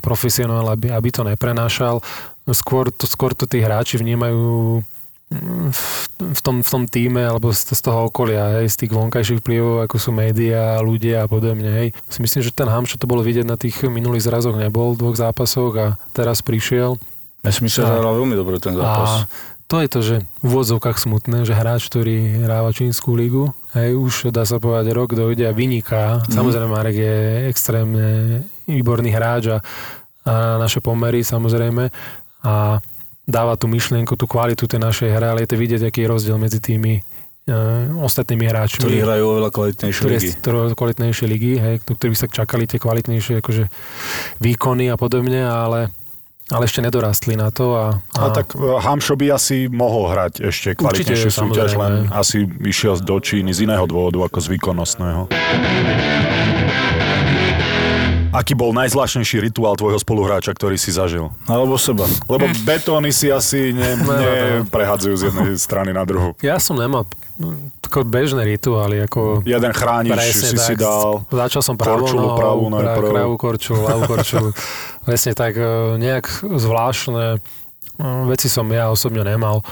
[SPEAKER 4] profesionál, aby, aby to neprenášal. Skôr to, skôr to tí hráči vnímajú mm, v, tom, v tom týme alebo z, z toho okolia, hej, z tých vonkajších vplyvov, ako sú médiá, ľudia a podobne. Hej. Si myslím, že ten Hamšo to bolo vidieť na tých minulých zrazoch nebol v dvoch zápasoch a teraz prišiel.
[SPEAKER 3] Ja si myslím, že hral veľmi dobre ten zápas.
[SPEAKER 4] A to je to, že v úvodzovkách smutné, že hráč, ktorý hráva čínsku ligu, hej, už dá sa povedať rok dojde a vyniká. Mm. Samozrejme, Marek je extrémne výborný hráč a, a naše pomery samozrejme a dáva tú myšlienku, tú kvalitu tej našej hry, ale je to vidieť, aký je rozdiel medzi tými e, ostatnými hráčmi.
[SPEAKER 3] ktorí hrajú oveľa kvalitnejšie
[SPEAKER 4] ktoré,
[SPEAKER 3] ligy.
[SPEAKER 4] ktoré kvalitnejšie ligy, hej, do ktorých sa čakali tie kvalitnejšie akože, výkony a podobne, ale, ale ešte nedorastli na to. A,
[SPEAKER 2] A tak e, Hamšo by asi mohol hrať ešte kvalitnejšiu súťaž, len asi išiel do Číny z iného dôvodu ako z výkonnostného. Aký bol najzvláštnejší rituál tvojho spoluhráča, ktorý si zažil?
[SPEAKER 3] Alebo seba.
[SPEAKER 2] Lebo betóny si asi ne, neprehadzujú z jednej strany na druhú.
[SPEAKER 4] Ja som nemal tako bežné rituály, ako
[SPEAKER 2] Jeden chránič
[SPEAKER 4] presne
[SPEAKER 2] si si
[SPEAKER 4] tak.
[SPEAKER 2] dal.
[SPEAKER 4] Začal som pravou
[SPEAKER 2] korčulu
[SPEAKER 4] nohou,
[SPEAKER 2] pravú
[SPEAKER 4] pra,
[SPEAKER 2] najprv.
[SPEAKER 4] pravú korčulu, ľavú korčulu. presne tak, e, nejak zvláštne e, veci som ja osobne nemal.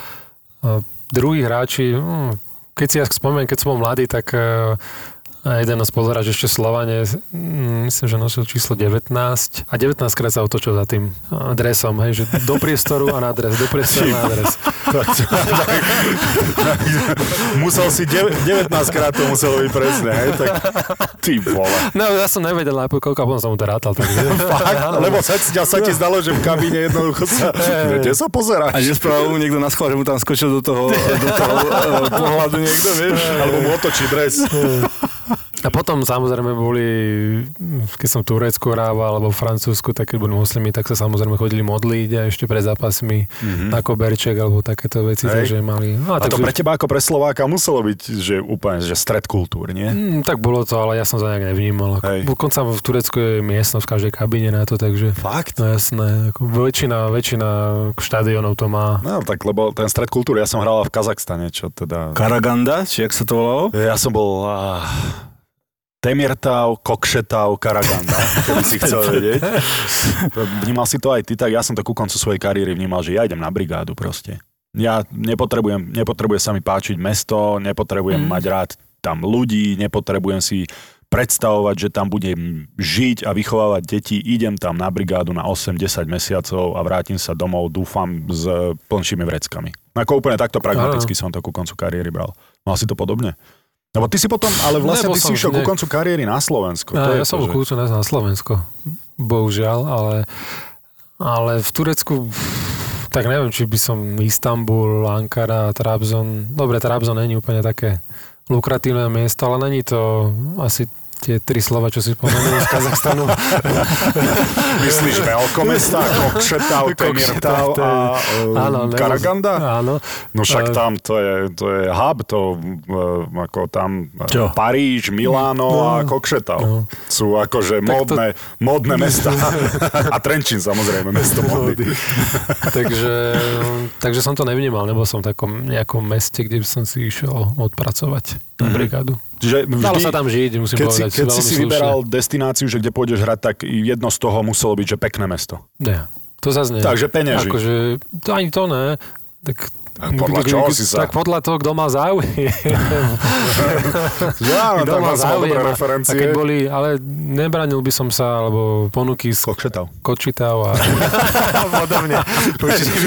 [SPEAKER 4] E, Druhí hráči, mm, keď si ja spomeniem, keď som bol mladý, tak a jeden z pozerač ešte Slovane, mm, myslím, že nosil číslo 19 a 19 krát sa otočil za tým dresom, hej, že do priestoru a na dres, do priestoru a na dres.
[SPEAKER 2] Musel si 19 krát to muselo byť presne, hej? Tak ty vole.
[SPEAKER 4] No ja som nevedel najprv, koľko a potom som mu to rátal. Takže,
[SPEAKER 2] Fakt? Lebo sa, ti- sa ti zdalo, že v kabíne jednoducho sa... Kde sa
[SPEAKER 3] A
[SPEAKER 2] pozeráš?
[SPEAKER 3] že spravil mu niekto na schvál, že mu tam skočil do toho, do toho eh, pohľadu niekto, vieš?
[SPEAKER 2] Alebo mu otočí dres.
[SPEAKER 4] A potom samozrejme boli, keď som v Turecku hrával, alebo v Francúzsku, tak keď boli muslimi, tak sa samozrejme chodili modliť a ešte pred zápasmi mm-hmm. na koberček alebo takéto veci,
[SPEAKER 2] Hej.
[SPEAKER 4] takže mali... No,
[SPEAKER 2] A to
[SPEAKER 4] takže-
[SPEAKER 2] pre teba ako pre Slováka muselo byť, že úplne, že stred kultúr, nie?
[SPEAKER 4] Mm, tak bolo to, ale ja som to nejak nevnímal.
[SPEAKER 2] Hej.
[SPEAKER 4] dokonca v Turecku je miestnosť v každej kabíne na to, takže...
[SPEAKER 2] Fakt?
[SPEAKER 4] No jasné, ako väčšina, väčšina štadionov to má.
[SPEAKER 2] No tak, lebo ten stred kultúry, ja som hral v Kazachstane, čo teda...
[SPEAKER 3] Karaganda, či jak sa to volalo?
[SPEAKER 2] Ja som bol... Uh, Temirtav, Kokšetav, Karaganda, keby si chcel vedieť. Vnímal si to aj ty, tak ja som to ku koncu svojej kariéry vnímal, že ja idem na brigádu proste. Ja nepotrebujem, nepotrebuje sa mi páčiť mesto, nepotrebujem
[SPEAKER 4] Mm.
[SPEAKER 2] mať rád tam ľudí, nepotrebujem si predstavovať, že tam budem žiť a vychovávať deti, idem tam na brigádu na 8-10 mesiacov a vrátim sa domov, dúfam, s plnšími vreckami. Ako úplne takto pragmaticky som to ku koncu kariéry bral. Mal si to podobne? Lebo ty si potom, ale vlastne
[SPEAKER 4] Nebol
[SPEAKER 2] ty si išiel ku koncu kariéry na Slovensko.
[SPEAKER 4] Ja,
[SPEAKER 2] to je
[SPEAKER 4] ja
[SPEAKER 2] to,
[SPEAKER 4] som
[SPEAKER 2] že-
[SPEAKER 4] kľúčom na Slovensko, bohužiaľ, ale, ale v Turecku tak neviem, či by som Istanbul, Ankara, Trabzon, dobre, Trabzon není úplne také lukratívne miesto, ale není to asi tie tri slova, čo si spomenul z Kazachstanu.
[SPEAKER 2] Myslíš veľkomesta, Kokšetau, Temirtau a
[SPEAKER 4] Áno, nebo-
[SPEAKER 2] Karaganda?
[SPEAKER 4] Áno.
[SPEAKER 2] No však tam to je, to je hub, to uh, ako tam uh,
[SPEAKER 3] Čo?
[SPEAKER 2] Paríž, Miláno a Kokšetau.
[SPEAKER 4] No.
[SPEAKER 2] Sú akože
[SPEAKER 4] Tak to-
[SPEAKER 2] módne, módne mesta. a Trenčín samozrejme, mesto módy.
[SPEAKER 4] takže, takže som to nevnímal, nebol som v takom nejakom meste, kde by som si išiel odpracovať na brigádu. Dalo
[SPEAKER 2] vždy,
[SPEAKER 4] sa tam žiť, musím
[SPEAKER 2] keď si,
[SPEAKER 4] povedať.
[SPEAKER 2] keď si
[SPEAKER 4] veľmi
[SPEAKER 2] si
[SPEAKER 4] slušne.
[SPEAKER 2] vyberal destináciu, že kde pôjdeš hrať, tak jedno z toho muselo byť, že pekné mesto.
[SPEAKER 4] Nie, to zase nie.
[SPEAKER 2] Takže peňaží.
[SPEAKER 4] Akože, to ani to ne. Tak,
[SPEAKER 2] podľa čoho si sa-
[SPEAKER 4] Tak podľa toho, kto mal záujem.
[SPEAKER 2] Ja,
[SPEAKER 4] Kto mal
[SPEAKER 2] som dobré
[SPEAKER 4] záujem. A,
[SPEAKER 2] referencie.
[SPEAKER 4] keď boli, ale nebranil by som sa, alebo ponuky z
[SPEAKER 2] Kokšetau.
[SPEAKER 4] Kočitau a podobne.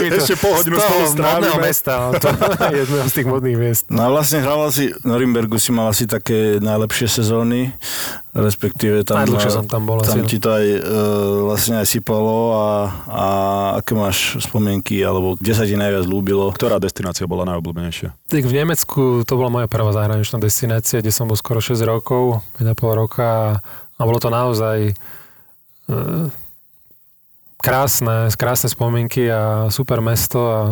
[SPEAKER 2] Ešte pol hodinu spolu strávime.
[SPEAKER 4] mesta, to je jedného z tých modných miest.
[SPEAKER 3] No a vlastne hrával si, v Norimbergu si mal asi také najlepšie sezóny, respektíve tam...
[SPEAKER 4] Najdlhšie som tam bol
[SPEAKER 3] Tam
[SPEAKER 4] asi, no.
[SPEAKER 3] ti to aj e, vlastne aj sypalo a, a aké máš spomienky, alebo kde sa ti najviac ľúbilo?
[SPEAKER 2] Ktorá destinácia bola najobľúbenejšia?
[SPEAKER 4] Tak v Nemecku to bola moja prvá zahraničná destinácia, kde som bol skoro 6 rokov, 5,5 roka a, bolo to naozaj e, krásne, krásne spomienky a super mesto a e,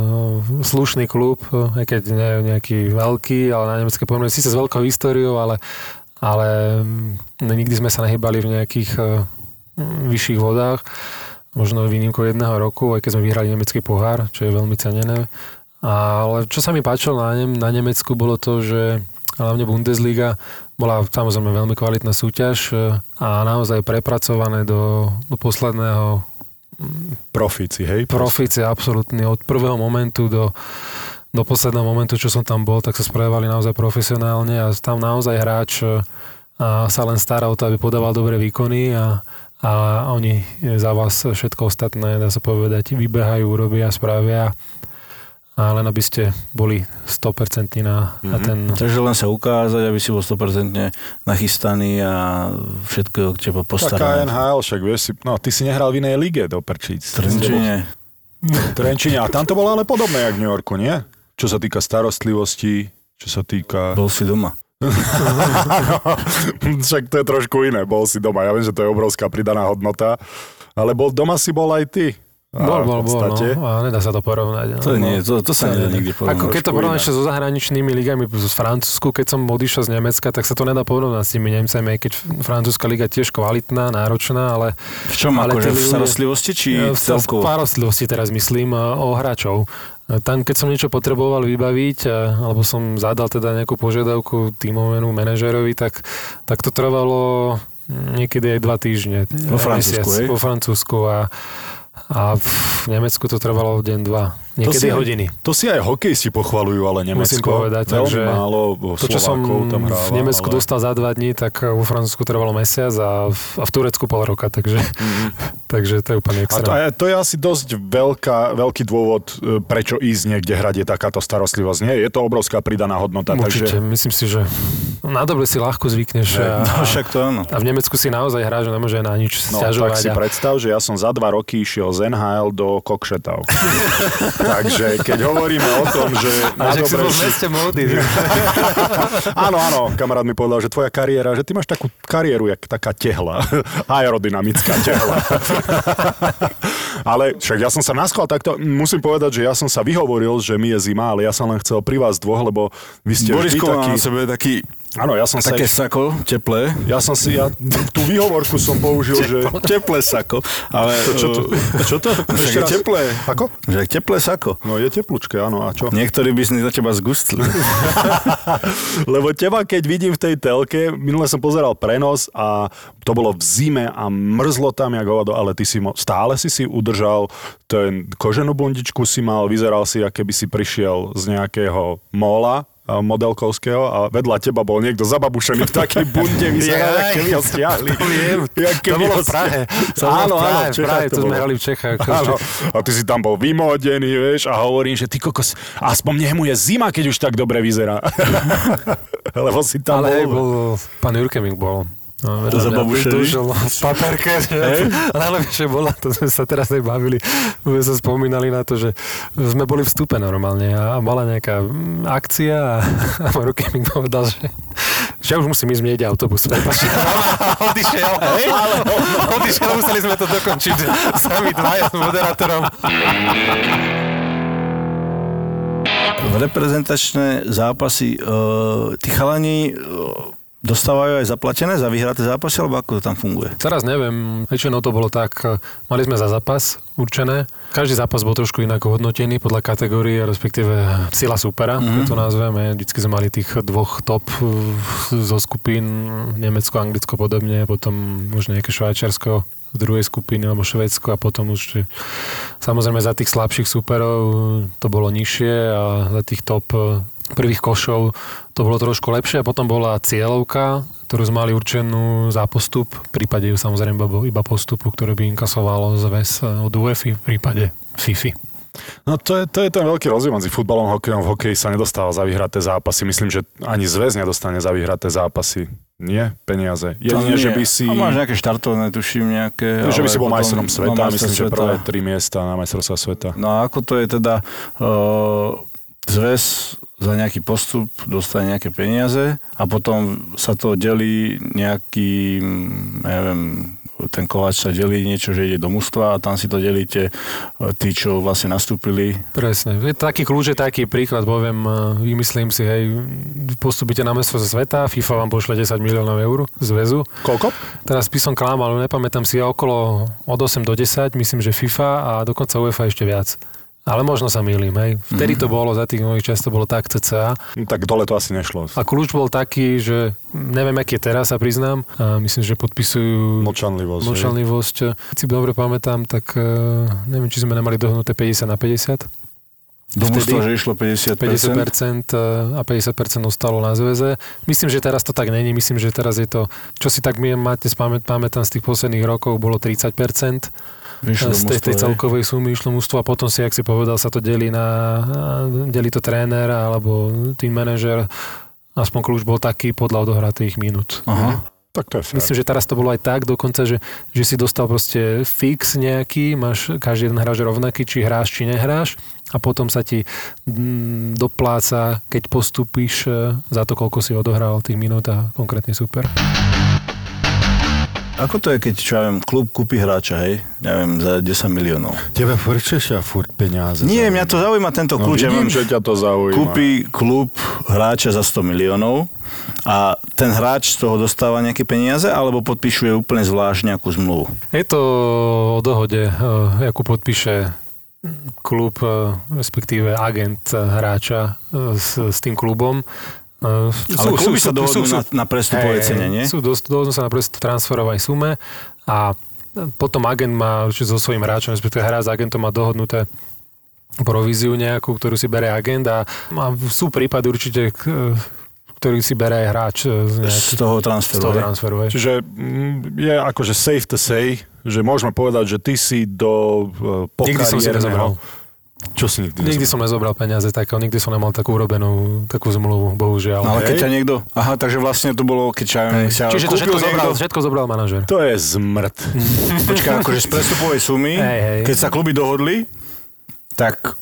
[SPEAKER 4] slušný klub, e, aj keď nie je nejaký veľký, ale na nemecké pomery síce s veľkou históriou, ale, ale mm, nikdy sme sa nehybali v nejakých e, mm, vyšších vodách. Možno výnimkou jedného roku, aj keď sme vyhrali nemecký pohár, čo je veľmi cenené. Ale čo sa mi páčilo na, Nem- na Nemecku bolo to, že hlavne Bundesliga bola samozrejme veľmi kvalitná súťaž e, a naozaj prepracované do, do posledného
[SPEAKER 2] Profíci, hej?
[SPEAKER 4] profíci absolútny od prvého momentu do, do posledného momentu, čo som tam bol, tak sa správali naozaj profesionálne a tam naozaj hráč e, a sa len stará o to, aby podával dobré výkony a, a oni za vás všetko ostatné, dá sa povedať, vybehajú, robia, spravia a len aby ste boli 100% na, na ten...
[SPEAKER 3] Takže len sa ukázať, aby si bol 100% nachystaný a všetko k teba
[SPEAKER 2] Taká
[SPEAKER 3] postarané.
[SPEAKER 2] NHL, však vieš si, no ty si nehral v inej lige do prčíc.
[SPEAKER 3] Trenčine.
[SPEAKER 2] Trenčine. A tam to bolo ale podobné, jak v New Yorku, nie? Čo sa týka starostlivosti, čo sa týka...
[SPEAKER 3] Bol si doma.
[SPEAKER 2] Však to je trošku iné, bol si doma. Ja viem, že to je obrovská pridaná hodnota, ale bol, doma si bol aj ty. A
[SPEAKER 4] Bol,
[SPEAKER 2] v
[SPEAKER 4] bol, bol, no. A nedá sa to porovnať. No.
[SPEAKER 3] To nie, to, to sa nedá nikdy porovnať.
[SPEAKER 4] Ako keď to porovnáš so zahraničnými ligami z Francúzsku, keď som odišiel z Nemecka, tak sa to nedá porovnať s tými Nemcami, aj keď francúzska liga tiež kvalitná, náročná, ale...
[SPEAKER 3] V čom,
[SPEAKER 4] ale
[SPEAKER 3] akože v starostlivosti, či
[SPEAKER 4] v
[SPEAKER 3] celkovo?
[SPEAKER 4] starostlivosti teraz myslím e, o hráčov. Tam, keď som niečo potreboval vybaviť, alebo som zadal teda nejakú požiadavku tímovému manažerovi, tak, tak to trvalo niekedy aj dva týždne.
[SPEAKER 3] Vo Francúzsku,
[SPEAKER 4] Mesiac? Vo Francúzsku a, a v Nemecku to trvalo deň, dva. Niekedy
[SPEAKER 2] si aj-
[SPEAKER 4] hodiny.
[SPEAKER 2] To si aj hokejisti pochvalujú, ale Nemecko
[SPEAKER 4] Musím povedať,
[SPEAKER 2] veľmi
[SPEAKER 4] takže
[SPEAKER 2] málo
[SPEAKER 4] To, čo som
[SPEAKER 2] tam hráva.
[SPEAKER 4] v Nemecku
[SPEAKER 2] ale...
[SPEAKER 4] dostal za dva dní, tak vo Francúzsku trvalo mesiac a v, a v Turecku pol roka, takže, takže to je úplne
[SPEAKER 2] A to,
[SPEAKER 4] extra.
[SPEAKER 2] a to je asi dosť veľká, veľký dôvod, e, prečo ísť niekde hrať je takáto starostlivosť. Nie, je to obrovská pridaná hodnota.
[SPEAKER 4] Určite,
[SPEAKER 2] Takže
[SPEAKER 4] myslím si, že na dobre si ľahko zvykneš a,
[SPEAKER 3] No však to áno.
[SPEAKER 4] a v Nemecku si naozaj hráš, že nemôže na nič
[SPEAKER 2] No, tak
[SPEAKER 4] stiažovať.
[SPEAKER 2] si
[SPEAKER 4] a,
[SPEAKER 2] predstav, že ja som za dva roky išiel z NHL do Kokšetau. Takže keď hovoríme o tom, že na
[SPEAKER 4] a že si
[SPEAKER 2] dobre
[SPEAKER 4] bol v
[SPEAKER 2] si...
[SPEAKER 4] meste módy.
[SPEAKER 2] Áno, áno, kamarát mi povedal, že tvoja kariéra, že ty máš takú kariéru, jak taká tehla. Aerodynamická tehla. ale však ja som sa naschval takto, musím povedať, že ja som sa vyhovoril, že mi je zima, ale ja som len chcel pri vás dvoch, lebo vy ste vždy
[SPEAKER 3] Borisko má
[SPEAKER 2] taký...
[SPEAKER 3] na sebe taký,
[SPEAKER 2] Áno, ja som sa...
[SPEAKER 3] také sako, teplé.
[SPEAKER 2] Ja som si, ja tú výhovorku som použil, že...
[SPEAKER 3] Teplé sako. Ale,
[SPEAKER 2] To, čo, to, čo to? Ešte raz.
[SPEAKER 3] teplé.
[SPEAKER 2] Ako?
[SPEAKER 3] Že teplé sako.
[SPEAKER 2] No je teplúčke, áno, a čo?
[SPEAKER 3] Niektorí by si na teba zgustli.
[SPEAKER 2] Lebo teba, keď vidím v tej telke, minule som pozeral prenos a to bolo v zime a mrzlo tam, jak hovado, ale ty si mo- stále si si udržal ten koženú bundičku si mal, vyzeral si, aké by si prišiel z nejakého mola modelkovského a vedľa teba bol niekto zababušený v takej bunde, vyzeral, jak keby ho stiahli.
[SPEAKER 4] To viem. To bolo v Prahe. To
[SPEAKER 2] Áno,
[SPEAKER 4] v
[SPEAKER 2] áno, v
[SPEAKER 4] Prahe, to sme
[SPEAKER 2] bolo.
[SPEAKER 4] hrali v Čechách.
[SPEAKER 2] Áno, a ty si tam bol vymodený, vieš, a hovorím, že ty kokos, aspoň nech mu je zima, keď už tak dobre vyzerá. Lebo si tam
[SPEAKER 4] Ale
[SPEAKER 2] bol.
[SPEAKER 4] bol, pán Jurkemik bol No,
[SPEAKER 3] To zababušený?
[SPEAKER 4] Tušil v paperke, najlepšie bola, to sme sa teraz aj bavili, sme sa spomínali na to, že sme boli v vstupe normálne a bola nejaká mm, akcia a, a ruky mi povedal, že, že ja už musím ísť, mne ide autobus. Prepačte. odišiel, ale odišiel, museli sme to dokončiť sami dvaja s moderátorom.
[SPEAKER 3] Reprezentačné zápasy, uh, tí chalani uh, dostávajú aj zaplatené za vyhraté zápasy, alebo ako to tam funguje?
[SPEAKER 4] Teraz neviem, väčšinou to bolo tak, mali sme za zápas určené. Každý zápas bol trošku inak hodnotený podľa kategórie, respektíve sila supera, mm-hmm. to nazveme. Vždycky sme mali tých dvoch top uh, zo skupín, Nemecko, Anglicko podobne, potom možno nejaké Švajčiarsko z druhej skupiny, alebo Švedsko a potom už samozrejme za tých slabších superov to bolo nižšie a za tých top prvých košov to bolo trošku lepšie a potom bola cieľovka, ktorú sme mali určenú za postup, v prípade ju samozrejme iba, iba postupu, ktoré by inkasovalo zväz od UEFI, v prípade FIFI.
[SPEAKER 2] No to je, to je ten veľký rozdiel medzi futbalom a hokejom. V hokeji sa nedostáva za vyhraté zápasy. Myslím, že ani zväz nedostane za vyhraté zápasy. Nie, peniaze. Jedine, že by si...
[SPEAKER 3] A máš nejaké štartovné, tuším, nejaké...
[SPEAKER 2] Že by si bol
[SPEAKER 3] potom-
[SPEAKER 2] majstrom sveta,
[SPEAKER 3] no,
[SPEAKER 2] myslím, že
[SPEAKER 3] sveta.
[SPEAKER 2] prvé tri miesta na majstrovstvá sveta.
[SPEAKER 3] No a ako to je teda... Uh, zväz za nejaký postup dostane nejaké peniaze a potom sa to delí nejaký, neviem, ten kováč sa delí niečo, že ide do mužstva a tam si to delíte e, tí, čo vlastne nastúpili.
[SPEAKER 4] Presne. Je taký kľúč, je taký príklad, poviem, eh, vymyslím si, hej, postupíte na mesto sveta, FIFA vám pošle 10 miliónov eur z väzu.
[SPEAKER 2] Koľko?
[SPEAKER 4] Teraz by som klamal, nepamätám si, okolo od 8 do 10, myslím, že FIFA a dokonca UEFA ešte viac. Ale možno sa mýlim, hej. Vtedy to bolo, za tých mojich čas to bolo tak cca.
[SPEAKER 2] No, tak dole to asi nešlo.
[SPEAKER 4] A kľúč bol taký, že neviem, aký je teraz, sa priznám. A myslím, že podpisujú
[SPEAKER 2] Mlčanlivosť. hej.
[SPEAKER 4] mlčanlivosť. Keď si dobre pamätám, tak eh, neviem, či sme nemali dohnuté 50 na 50.
[SPEAKER 3] Do mužstva, že išlo 50%.
[SPEAKER 4] 50% a 50% ostalo na zväze. Myslím, že teraz to tak není. Myslím, že teraz je to, čo si tak my máte, pamätám z tých posledných rokov, bolo 30%
[SPEAKER 3] Išlo do
[SPEAKER 4] z tej, tej celkovej sumy išlo mústvo a potom si, ak si povedal, sa to delí na, delí to tréner alebo tým manažer. Aspoň kľúč bol taký podľa odohratých minút.
[SPEAKER 3] Aha.
[SPEAKER 2] Tak to je fér.
[SPEAKER 4] Myslím, že teraz to bolo aj tak dokonca, že, že si dostal proste fix nejaký, máš každý jeden hráč rovnaký, či hráš, či nehráš a potom sa ti mm, dopláca, keď postupíš e, za to, koľko si odohral tých minút a konkrétne super.
[SPEAKER 3] Ako to je, keď, čo ja viem, klub kúpi hráča, hej? Neviem, za 10 miliónov.
[SPEAKER 2] Tebe furt češia furt peniaze.
[SPEAKER 3] Nie, mňa to zaujíma tento
[SPEAKER 2] No,
[SPEAKER 3] kľúč. ja
[SPEAKER 2] vidím,
[SPEAKER 3] mám-
[SPEAKER 2] že ťa to zaujíma.
[SPEAKER 3] Kúpi klub hráča za 100 miliónov a ten hráč z toho dostáva nejaké peniaze alebo podpíšuje úplne zvlášť nejakú zmluvu.
[SPEAKER 4] Je to o dohode, e, akú podpíše klub, e, respektíve agent e, hráča s, s tým klubom. E,
[SPEAKER 3] Ale kluby sa dohodnú na, na prestupovej
[SPEAKER 4] Hej,
[SPEAKER 3] cene, nie?
[SPEAKER 4] Sú, dohodnú sa na prestup transferovej sume a potom agent má so svojím hráčom, respektíve hráč s agentom má dohodnuté províziu nejakú, ktorú si bere agent a, a sú prípady určite, k- ktorý si bere aj hráč e, z, nejaký,
[SPEAKER 3] Z toho
[SPEAKER 4] z
[SPEAKER 3] transferu.
[SPEAKER 4] toho
[SPEAKER 3] hej?
[SPEAKER 4] transferu. Hej.
[SPEAKER 2] Čiže mm, je akože safe to say, že môžeme povedať, že ty si do uh,
[SPEAKER 4] Nikdy som si nezobral.
[SPEAKER 2] Čo si nikdy,
[SPEAKER 4] Nikdy som nezobral peniaze takého, nikdy som nemal takú urobenú takú zmluvu, bohužiaľ.
[SPEAKER 3] No ale
[SPEAKER 2] Hej.
[SPEAKER 3] keď ťa niekto... Aha, takže vlastne to bolo, keď ťa, ťa
[SPEAKER 4] Čiže to všetko zobral, všetko zobral manažer.
[SPEAKER 2] To je zmrt.
[SPEAKER 3] Počkaj, akože z prestupovej sumy,
[SPEAKER 4] Hej, hej.
[SPEAKER 3] keď sa kluby dohodli, tak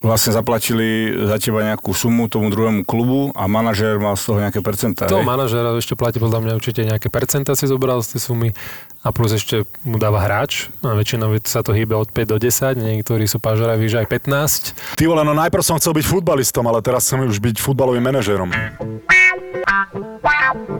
[SPEAKER 3] vlastne zaplatili za teba nejakú sumu tomu druhému klubu a manažér mal z toho nejaké percentá.
[SPEAKER 4] To
[SPEAKER 3] hej?
[SPEAKER 4] manažera ešte platí podľa mňa určite nejaké percenta si zobral z tej sumy a plus ešte mu dáva hráč. A väčšinou sa to hýbe od 5 do 10, niektorí sú pažeraví, že aj 15.
[SPEAKER 2] Ty vole, no najprv som chcel byť futbalistom, ale teraz chcem už byť futbalovým manažérom.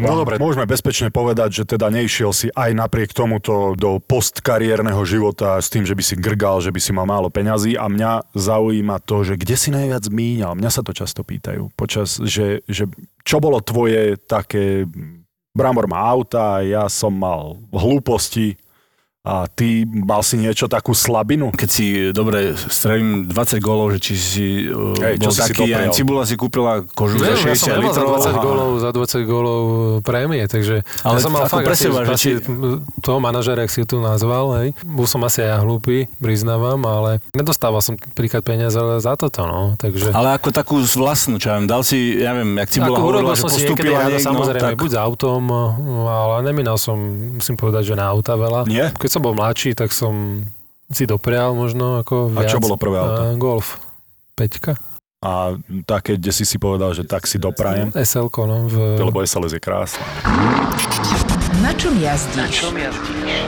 [SPEAKER 2] No dobre, môžeme bezpečne povedať, že teda neišiel si aj napriek tomuto do postkariérneho života s tým, že by si grgal, že by si mal málo peňazí a mňa zaujíma to, že kde si najviac míňal. Mňa sa to často pýtajú. Počas, že, že čo bolo tvoje také... Brambor má auta, ja som mal hlúposti A ty mal si niečo takú slabinu?
[SPEAKER 3] Keď si, dobre, strelím 20 gólov, že či si uh,
[SPEAKER 2] Hej,
[SPEAKER 3] bol
[SPEAKER 2] čo si si
[SPEAKER 3] taký,
[SPEAKER 2] doprial?
[SPEAKER 3] aj Cibula si kúpila kožu
[SPEAKER 4] Neviem,
[SPEAKER 3] za
[SPEAKER 4] ja som
[SPEAKER 3] 60
[SPEAKER 4] nemal za
[SPEAKER 3] litrov.
[SPEAKER 4] 20
[SPEAKER 3] Aha.
[SPEAKER 4] gólov, za 20 gólov prémie, takže
[SPEAKER 3] Ale
[SPEAKER 4] ja som mal fakt asi,
[SPEAKER 3] seba,
[SPEAKER 4] asi
[SPEAKER 3] či-
[SPEAKER 4] toho manažera, jak si tu nazval, hej. Bol som asi aj ja hlúpy, priznávam, ale nedostával som príklad peniaze ale za toto, no, takže...
[SPEAKER 3] Ale ako takú vlastnú, čo ja viem, dal si, ja viem, jak Cibula
[SPEAKER 4] Ako
[SPEAKER 3] hovorila, že
[SPEAKER 4] si
[SPEAKER 3] postúpila niekto,
[SPEAKER 4] samozrejme,
[SPEAKER 3] tak...
[SPEAKER 4] buď s autom, ale neminal som, musím povedať, že na auta veľa.
[SPEAKER 2] Nie?
[SPEAKER 4] Keď som bol mladší, tak som si doprial možno ako
[SPEAKER 2] A
[SPEAKER 4] viac.
[SPEAKER 2] čo bolo prvé auto?
[SPEAKER 4] A, golf. Peťka.
[SPEAKER 2] A také, kde si si povedal, že tak si doprajem?
[SPEAKER 4] SL-ko, no. V...
[SPEAKER 2] Lebo SLS je krásne.
[SPEAKER 1] Na čom jazdíš?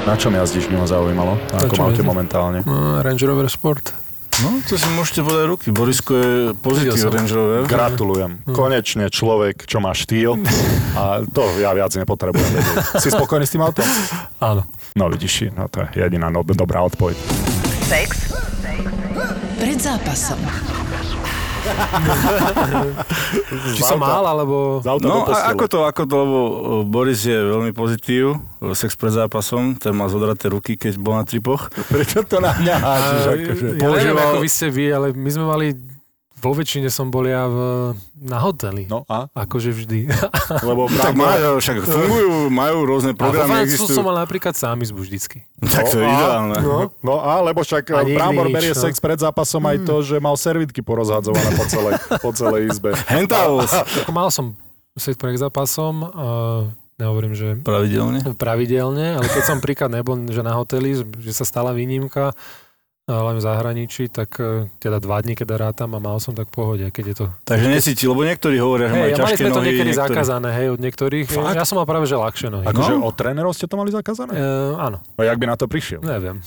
[SPEAKER 2] Na čom jazdíš, by ma zaujímalo? A Ako
[SPEAKER 4] čom
[SPEAKER 2] máte momentálne?
[SPEAKER 4] No, Range Rover Sport.
[SPEAKER 3] No, to si môžete podať ruky. Borisko je pozitív. Range Rover.
[SPEAKER 2] Gratulujem. Konečne človek, čo má štýl. A to ja viac nepotrebujem vedieť. Si spokojný s tým autom?
[SPEAKER 4] Áno.
[SPEAKER 2] No vidíš, no to je jediná no, dobrá odpoveď.
[SPEAKER 1] Sex? Pred zápasom.
[SPEAKER 4] Či som mal, alebo...
[SPEAKER 3] No a ako to, ako to, lebo uh, Boris je veľmi pozitív, sex pred zápasom, ten má zodraté ruky, keď bol na tripoch.
[SPEAKER 2] Prečo to na mňa háčiš? Akože?
[SPEAKER 4] ja neviem,
[SPEAKER 3] používal-
[SPEAKER 4] ako vy ste vy, ale my sme mali vo väčšine som bol ja v, na hoteli.
[SPEAKER 2] No a?
[SPEAKER 4] Akože vždy.
[SPEAKER 2] Lebo
[SPEAKER 3] Tak majú, však fungujú, majú rôzne
[SPEAKER 4] A vo
[SPEAKER 3] programy, existujú.
[SPEAKER 4] som mal napríklad sám izbu vždycky.
[SPEAKER 3] Tak to je
[SPEAKER 2] No
[SPEAKER 3] ideálne.
[SPEAKER 2] No, no a, lebo však
[SPEAKER 4] A nikdy
[SPEAKER 2] Brambor
[SPEAKER 4] nič,
[SPEAKER 2] berie
[SPEAKER 4] no.
[SPEAKER 2] sex pred zápasom aj to, že mal servitky porozhadzované po celej, po celej izbe.
[SPEAKER 3] Hentavos.
[SPEAKER 4] Ako mal som set pred zápasom, uh, nehovorím, že
[SPEAKER 3] Pravidelne.
[SPEAKER 4] pravidelne, ale keď som príklad nebol, že na hoteli, že sa stala výnimka, ale v zahraničí, tak eh, teda dva dní, keď rátam a mal som tak v pohode, keď je to...
[SPEAKER 3] Takže necíti, lebo niektorí hovoria, že majú
[SPEAKER 4] Hej, ja
[SPEAKER 3] ťažké
[SPEAKER 4] sme to
[SPEAKER 3] nohy.
[SPEAKER 4] niekedy
[SPEAKER 3] niektorí...
[SPEAKER 4] zakázané, hej, od niektorých.
[SPEAKER 2] Fakt?
[SPEAKER 4] Ja som mal práve, že ľahšie nohy.
[SPEAKER 2] Akože
[SPEAKER 3] No.
[SPEAKER 2] od trénerov ste to mali zakázané?
[SPEAKER 4] Uh, áno,
[SPEAKER 2] A jak by na to prišiel?
[SPEAKER 4] neviem.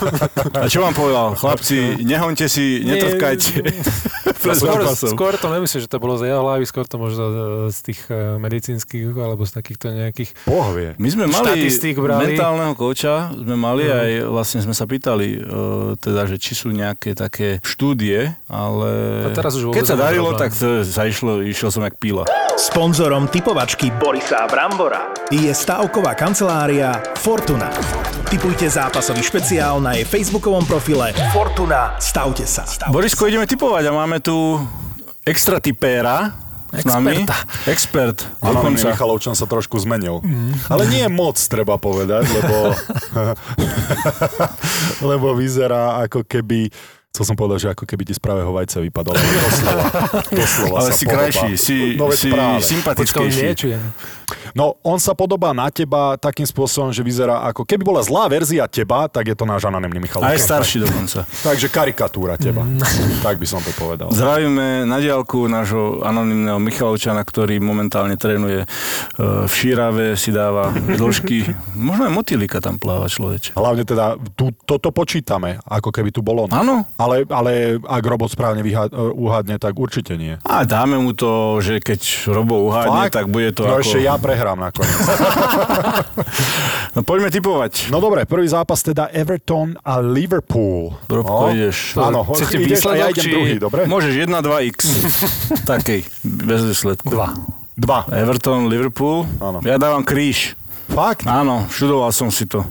[SPEAKER 3] A čo vám povedal? Chlapci, nehoňte si, netrkajte.
[SPEAKER 4] Skôr, skôr to nemyslím, že to bolo z jeho hlavy, skôr to možno eh, z tých eh, medicínskych alebo z takýchto nejakých...
[SPEAKER 2] Boh vie.
[SPEAKER 3] My sme mali
[SPEAKER 4] brali.
[SPEAKER 3] mentálneho kouča, sme mali
[SPEAKER 4] Mhm.
[SPEAKER 3] aj, vlastne sme sa pýtali, uh, teda, že či sú nejaké také štúdie, ale
[SPEAKER 4] A teraz už
[SPEAKER 3] keď sa darilo, tak sa išlo, išiel som jak píla.
[SPEAKER 5] Sponzorom typovačky Borisa Brambora je stavková kancelária Fortuna. Typujte zápasový špeciál na jej facebookovom profile Fortuna. Stavte sa.
[SPEAKER 3] Borisko, ideme typovať a máme tu extra typéra s nami.
[SPEAKER 4] Experta.
[SPEAKER 3] Expert. Dokonca.
[SPEAKER 2] Michalovčan sa trošku zmenil.
[SPEAKER 4] Mhm.
[SPEAKER 2] Ale nie moc, treba povedať, lebo, lebo vyzerá ako keby Chcel som povedať, že ako keby ti z pravého vajca vypadalo. ale Doslova, doslova
[SPEAKER 3] Ale
[SPEAKER 2] sa
[SPEAKER 3] si
[SPEAKER 2] podobá.
[SPEAKER 3] krajší, si,
[SPEAKER 2] no,
[SPEAKER 3] si
[SPEAKER 2] práve.
[SPEAKER 3] Sympatickejší.
[SPEAKER 2] No, on sa podobá na teba takým spôsobom, že vyzerá ako... Keby bola zlá verzia teba, tak je to náš anonimný Michal.
[SPEAKER 3] Aj starší dokonca.
[SPEAKER 2] Takže karikatúra teba.
[SPEAKER 4] Mm.
[SPEAKER 2] Tak by som to povedal.
[SPEAKER 3] Zdravíme na diálku nášho anonimného Michalovčana, ktorý momentálne trénuje e, v Šírave, si dáva dĺžky. Možno aj motýlika tam pláva človeče.
[SPEAKER 2] Hlavne teda, tu, toto počítame, ako keby tu bolo.
[SPEAKER 3] Áno,
[SPEAKER 2] Ale, ale ak robot správne vyha- uhádne, tak určite nie.
[SPEAKER 3] a dáme mu to, že keď Robo uhádne,
[SPEAKER 2] Fakt?
[SPEAKER 3] tak bude to
[SPEAKER 2] no
[SPEAKER 3] ako...
[SPEAKER 2] ešte ja prehrám nakoniec.
[SPEAKER 3] No poďme typovať.
[SPEAKER 2] No dobre, prvý zápas teda Everton a Liverpool.
[SPEAKER 3] Robko,
[SPEAKER 2] no.
[SPEAKER 3] ideš.
[SPEAKER 2] Áno,
[SPEAKER 4] Chcete
[SPEAKER 2] ideš a ja
[SPEAKER 4] výsledok,
[SPEAKER 2] idem
[SPEAKER 4] či-
[SPEAKER 2] druhý, dobre?
[SPEAKER 3] Môžeš 1, 2, x. Takej, bez výsledku.
[SPEAKER 4] Dva.
[SPEAKER 2] Dva.
[SPEAKER 3] Everton, Liverpool.
[SPEAKER 2] Áno.
[SPEAKER 3] Ja dávam kríž.
[SPEAKER 2] Fakt?
[SPEAKER 3] Áno, študoval som si to.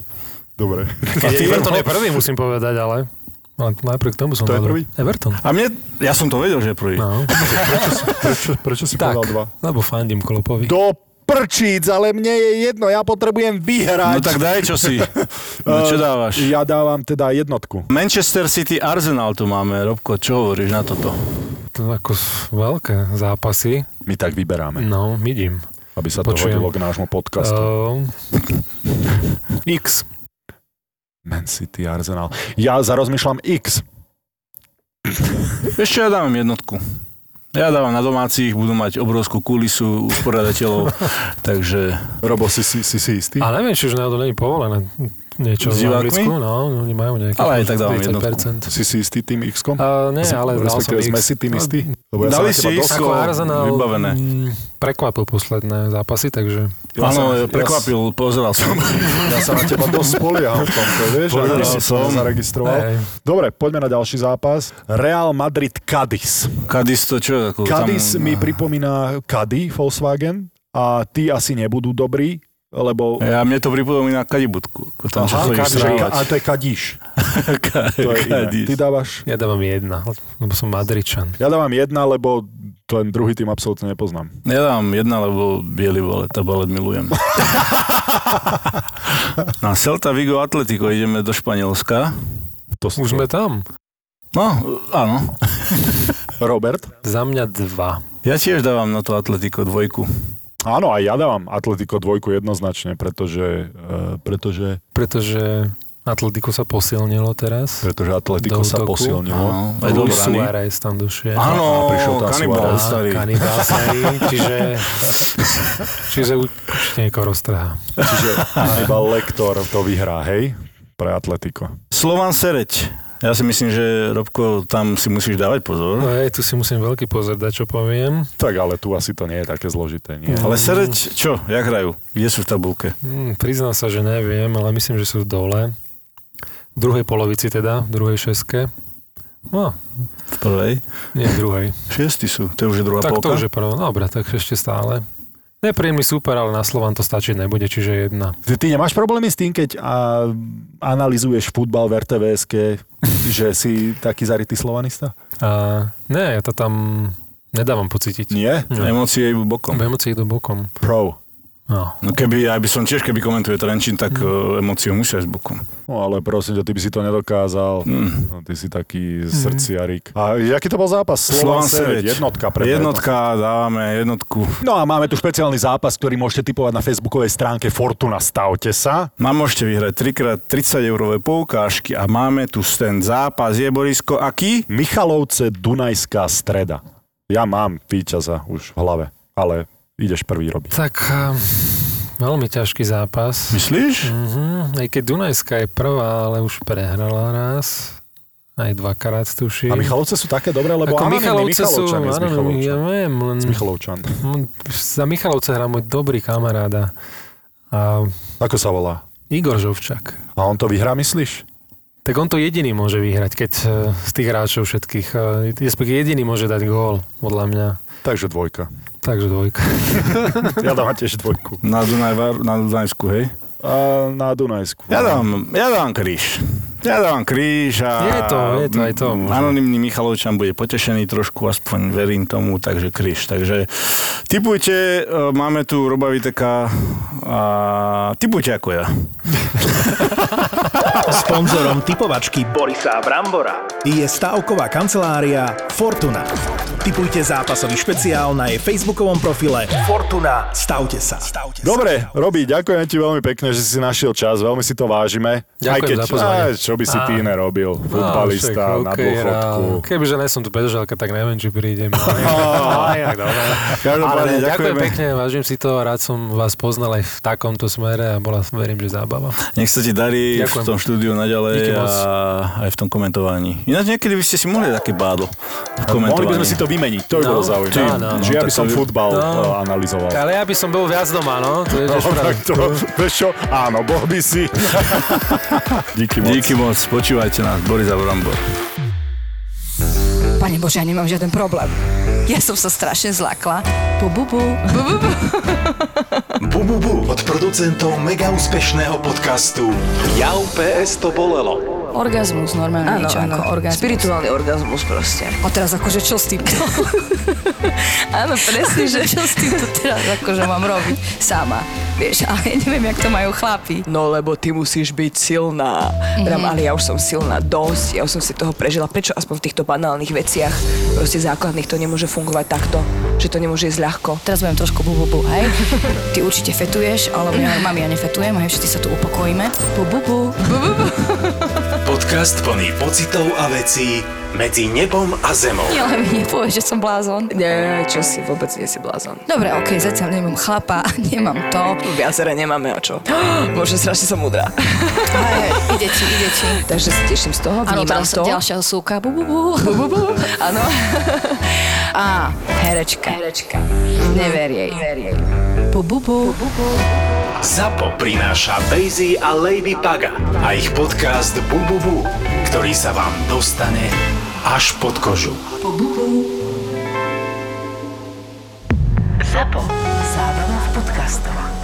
[SPEAKER 2] Dobre.
[SPEAKER 4] Je Everton je prvý, musím povedať, ale... ale najprv k tomu som
[SPEAKER 2] To je prvý?
[SPEAKER 4] Everton.
[SPEAKER 3] A mne, ja som to vedel, že je prvý.
[SPEAKER 4] No,
[SPEAKER 2] Prečo, prečo si
[SPEAKER 4] tak,
[SPEAKER 2] povedal dva?
[SPEAKER 4] lebo fandím Klopovi.
[SPEAKER 2] Do prčíc, ale mne je jedno, ja potrebujem vyhrať.
[SPEAKER 3] No tak daj, čo si. No, čo dávaš?
[SPEAKER 2] Ja dávam teda jednotku.
[SPEAKER 3] Manchester City Arsenal tu máme. Robko, čo hovoríš na toto?
[SPEAKER 4] To ako veľké zápasy.
[SPEAKER 2] My tak vyberáme,
[SPEAKER 4] No, vidím.
[SPEAKER 2] aby sa to
[SPEAKER 4] Počujem.
[SPEAKER 2] hodilo k nášmu podcastu.
[SPEAKER 4] Uh, X.
[SPEAKER 2] Man City, Arsenal. Ja zarozmýšľam X.
[SPEAKER 3] Ešte ja dávam jednotku. Ja dávam na domácich, budú mať obrovskú kulisu usporiadateľov, takže
[SPEAKER 2] Robo, si, si, si, si istý?
[SPEAKER 4] A neviem, či už náhodou není povolené niečo
[SPEAKER 3] S divákmi?
[SPEAKER 4] No, oni majú nejaké
[SPEAKER 3] Ale aj tak dávam
[SPEAKER 4] 30%.
[SPEAKER 2] Si si istý tým X-kom?
[SPEAKER 4] Uh, nie, ale dal som
[SPEAKER 2] sme
[SPEAKER 4] X.
[SPEAKER 2] si tým istí? Lebo ja
[SPEAKER 3] Dali si X?
[SPEAKER 4] Ako Arsenal
[SPEAKER 3] vybavené.
[SPEAKER 4] mm, prekvapil posledné zápasy, takže
[SPEAKER 2] Ja
[SPEAKER 3] áno,
[SPEAKER 2] ja-
[SPEAKER 3] prekvapil, pozeral som.
[SPEAKER 2] Ja sa na teba dosť spolieham v tomto, vieš?
[SPEAKER 3] Pozeral
[SPEAKER 2] si
[SPEAKER 3] som.
[SPEAKER 2] to nezaregistroval.
[SPEAKER 4] Hej.
[SPEAKER 2] Dobre, poďme na ďalší zápas. Real Madrid Cadiz.
[SPEAKER 3] Kadis to čo? Ako
[SPEAKER 2] Cadiz
[SPEAKER 3] tam,
[SPEAKER 2] mi pripomína Cady Volkswagen a tí asi nebudú dobrí. Lebo...
[SPEAKER 3] Ja, mne to pripomína kadibudku. ako Tam,
[SPEAKER 2] Aha, kadíš, a to je kadíš. To je.
[SPEAKER 3] Kadíš.
[SPEAKER 2] Ty dávaš...
[SPEAKER 4] Ja dávam jedna, lebo som Madričan.
[SPEAKER 2] Ja dávam jedna, lebo ten druhý tým absolútne nepoznám.
[SPEAKER 3] Ja dám jedna, lebo biely balet a balet milujem. Na Celta Vigo Atletico ideme do Španielska.
[SPEAKER 2] To
[SPEAKER 4] Už sme tam.
[SPEAKER 3] No, áno.
[SPEAKER 2] Robert?
[SPEAKER 4] Za mňa dva.
[SPEAKER 3] Ja tiež dávam na to Atletico dvojku.
[SPEAKER 2] Áno, aj ja dávam Atletico dvojku jednoznačne, pretože, uh, pretože,
[SPEAKER 4] Pretože Atletico sa posilnilo teraz.
[SPEAKER 2] pretože Atletico sa posilnilo.
[SPEAKER 3] Áno, aj do
[SPEAKER 4] Luis. Suárez tam došiel.
[SPEAKER 3] Áno,
[SPEAKER 2] prišiel tam
[SPEAKER 3] kanibal
[SPEAKER 2] Suárez.
[SPEAKER 3] starý,
[SPEAKER 4] čiže, čiže určite niekoho roztrhá.
[SPEAKER 2] Čiže iba lektor to vyhrá, hej? Pre Atletico.
[SPEAKER 3] Slovan Sereď. Ja si myslím, že Robko, tam si musíš dávať
[SPEAKER 4] No
[SPEAKER 3] pozor.
[SPEAKER 4] hej, tu si musím veľký pozor dať, čo poviem.
[SPEAKER 2] Tak ale tu asi to nie je také zložité, nie?
[SPEAKER 3] Ale Sereď, čo? Jak hrajú? Kde sú v tabulke?
[SPEAKER 4] Hmm, priznám sa, že neviem, ale myslím, že sú dole. V druhej polovici teda, v druhej šeske. No,
[SPEAKER 3] V prvej?
[SPEAKER 4] nie v druhej.
[SPEAKER 3] Šiesti sú. To je už druhá
[SPEAKER 4] tak
[SPEAKER 3] polka?
[SPEAKER 4] to už je prvé. Dobre, tak ešte stále. Nepríjemný super, ale na Slovan to stačiť nebude, čiže jedna.
[SPEAKER 2] Ty, ty nemáš problémy s tým, keď a, analizuješ futbal v rtvs že si taký zarytý slovanista?
[SPEAKER 4] A ne, ja to tam nedávam pocítiť.
[SPEAKER 2] Nie?
[SPEAKER 3] Emócie idú bokom.
[SPEAKER 4] Emócie idú bokom.
[SPEAKER 2] Pro.
[SPEAKER 4] No.
[SPEAKER 3] No keby, ja by som tiež, keby komentuje Trenčín, tak mm. emócie musia ísť bokom.
[SPEAKER 2] No ale prosím ťa, ty by si to nedokázal.
[SPEAKER 3] Mm.
[SPEAKER 2] No, ty si taký srdciarik. A jaký to bol zápas? Slovan Sereď. Jednotka pre
[SPEAKER 3] Jednotka, dávame jednotku.
[SPEAKER 2] No a máme tu špeciálny zápas, ktorý môžete typovať na facebookovej stránke Fortuna. Stavte sa.
[SPEAKER 3] Mám môžete vyhrať 3x30 eurové poukážky a máme tu ten zápas. Je Borisko aký?
[SPEAKER 2] Michalovce Dunajská streda. Ja mám víťaza už v hlave, ale ideš prvý robiť.
[SPEAKER 4] Tak um, veľmi ťažký zápas.
[SPEAKER 3] Myslíš?
[SPEAKER 4] Mhm, aj keď Dunajská je prvá, ale už prehrala raz. Aj dvakrát tuším.
[SPEAKER 2] A Michalovce sú také dobré, lebo
[SPEAKER 4] Ako Michalovce sú, áno, ja viem, len
[SPEAKER 2] Z Michalovčan.
[SPEAKER 4] m, za Michalovce hrá môj dobrý kamaráda. A
[SPEAKER 2] Ako sa volá?
[SPEAKER 4] Igor Žovčak.
[SPEAKER 2] A on to vyhrá, myslíš?
[SPEAKER 4] Tak on to jediný môže vyhrať, keď e, z tých hráčov všetkých, e, respektíve jediný môže dať gól, podľa mňa.
[SPEAKER 2] Takže dvojka.
[SPEAKER 4] Takže dvojka.
[SPEAKER 2] Ja dávam tiež dvojku.
[SPEAKER 3] Na, Dunaj, na Dunajsku, hej?
[SPEAKER 2] A na Dunajsku.
[SPEAKER 3] Ja dávam, ja dávam kríž. Ja dávam kríž a...
[SPEAKER 4] Je to, je to aj to, môže.
[SPEAKER 3] Anonymný Michalovčan bude potešený trošku, aspoň verím tomu, takže kríž. Takže typujte, e, máme tu Roba Viteka a typujte ako ja.
[SPEAKER 5] Sponzorom typovačky Borisa Brambora je stavková kancelária Fortuna. Typujte zápasový špeciál na jej facebookovom profile Fortuna. Stavte sa. Stavte sa.
[SPEAKER 2] Dobre, Robi, ďakujem ti veľmi pekne, že si našiel čas, veľmi si to vážime.
[SPEAKER 4] Ďakujem
[SPEAKER 2] Aj keď,
[SPEAKER 4] za pozvanie.
[SPEAKER 2] Á, čo by si ty nerobil, futbalista
[SPEAKER 4] však,
[SPEAKER 2] na dôchodku.
[SPEAKER 4] Kebyže nie som tu Petržalka, tak neviem, či prídem. Ale, ale, dobre.
[SPEAKER 3] Každopádne
[SPEAKER 4] ďakujem pekne, vážim si to, rád som vás poznal aj v takomto smere a bola, verím, že zábava.
[SPEAKER 3] Nech sa ti darí
[SPEAKER 4] Ďakujem.
[SPEAKER 3] v tom štúdiu naďalej a aj v tom komentovaní. Ináč niekedy by ste si mohli také bádlo v komentovaní.
[SPEAKER 2] Mohli by sme si to vymeniť, to by
[SPEAKER 4] No,
[SPEAKER 2] bolo zaujímavé.
[SPEAKER 4] áno, áno.
[SPEAKER 2] Či ja by som
[SPEAKER 3] to by-
[SPEAKER 2] futbal
[SPEAKER 4] No.
[SPEAKER 2] no. analyzoval.
[SPEAKER 4] Ale ja by som bol viac doma, no. To je
[SPEAKER 2] No, tak to, vieš čo? Áno, bol by si. Díky moc.
[SPEAKER 3] Díky moc, počúvajte nás, Boris a Brambor.
[SPEAKER 6] Pane Bože, ja nemám žiaden problém. Ja som sa strašne zlakla. Bu, bu, bu. Bu, bu, bu.
[SPEAKER 5] Bu, bu, bu od producentov mega úspešného podcastu Jau PS to bolelo.
[SPEAKER 6] Orgazmus, normálne
[SPEAKER 7] Áno,
[SPEAKER 6] niečo
[SPEAKER 7] áno.
[SPEAKER 6] ako orgazmus.
[SPEAKER 7] Spirituálny orgazmus proste.
[SPEAKER 6] A teraz akože čo s týmto?
[SPEAKER 7] Áno, presne, že...
[SPEAKER 6] čo s týmto teraz akože mám robiť sama? Vieš, ale ja neviem, jak to majú chlapi.
[SPEAKER 7] No lebo ty musíš byť silná. Mm-hmm. ale ja už som silná dosť, ja už som si toho prežila. Prečo aspoň v týchto banálnych veciach, proste základných, to nemôže fungovať takto? Že to nemôže ísť ľahko?
[SPEAKER 6] Teraz budem trošku bu, bu, bu, hej? Ty určite fetuješ, ale ja, mami, ja nefetujem, hej, všetci sa tu upokojíme. Bu, bu, bu. bu, bu, bu.
[SPEAKER 5] Podcast plný pocitov a vecí medzi nebom a zemou.
[SPEAKER 6] Ale mi nepovieš, že som blázon.
[SPEAKER 7] Nie, čo si, vôbec nie si blázon.
[SPEAKER 6] Dobre, okej, zatiaľ nemám chlapa, nemám to.
[SPEAKER 7] Viacere nemáme o čo. Bože, strašne som múdra.
[SPEAKER 6] Ide ti, ide ti.
[SPEAKER 7] Takže sa teším z toho,
[SPEAKER 6] Áno,
[SPEAKER 7] vnímam to.
[SPEAKER 6] ďalšia súka. Bu, bu, bu.
[SPEAKER 7] Bu, bu, bu. Áno.
[SPEAKER 6] Á, herečka.
[SPEAKER 7] Herečka.
[SPEAKER 6] Never jej.
[SPEAKER 7] Ver jej.
[SPEAKER 6] Bu, bu, bu.
[SPEAKER 5] ZAPO prináša Bejzy a Lady Paga a ich podcast Bububu, ktorý sa vám dostane až pod kožu.
[SPEAKER 1] Zapo. Zábrná v podcastovách.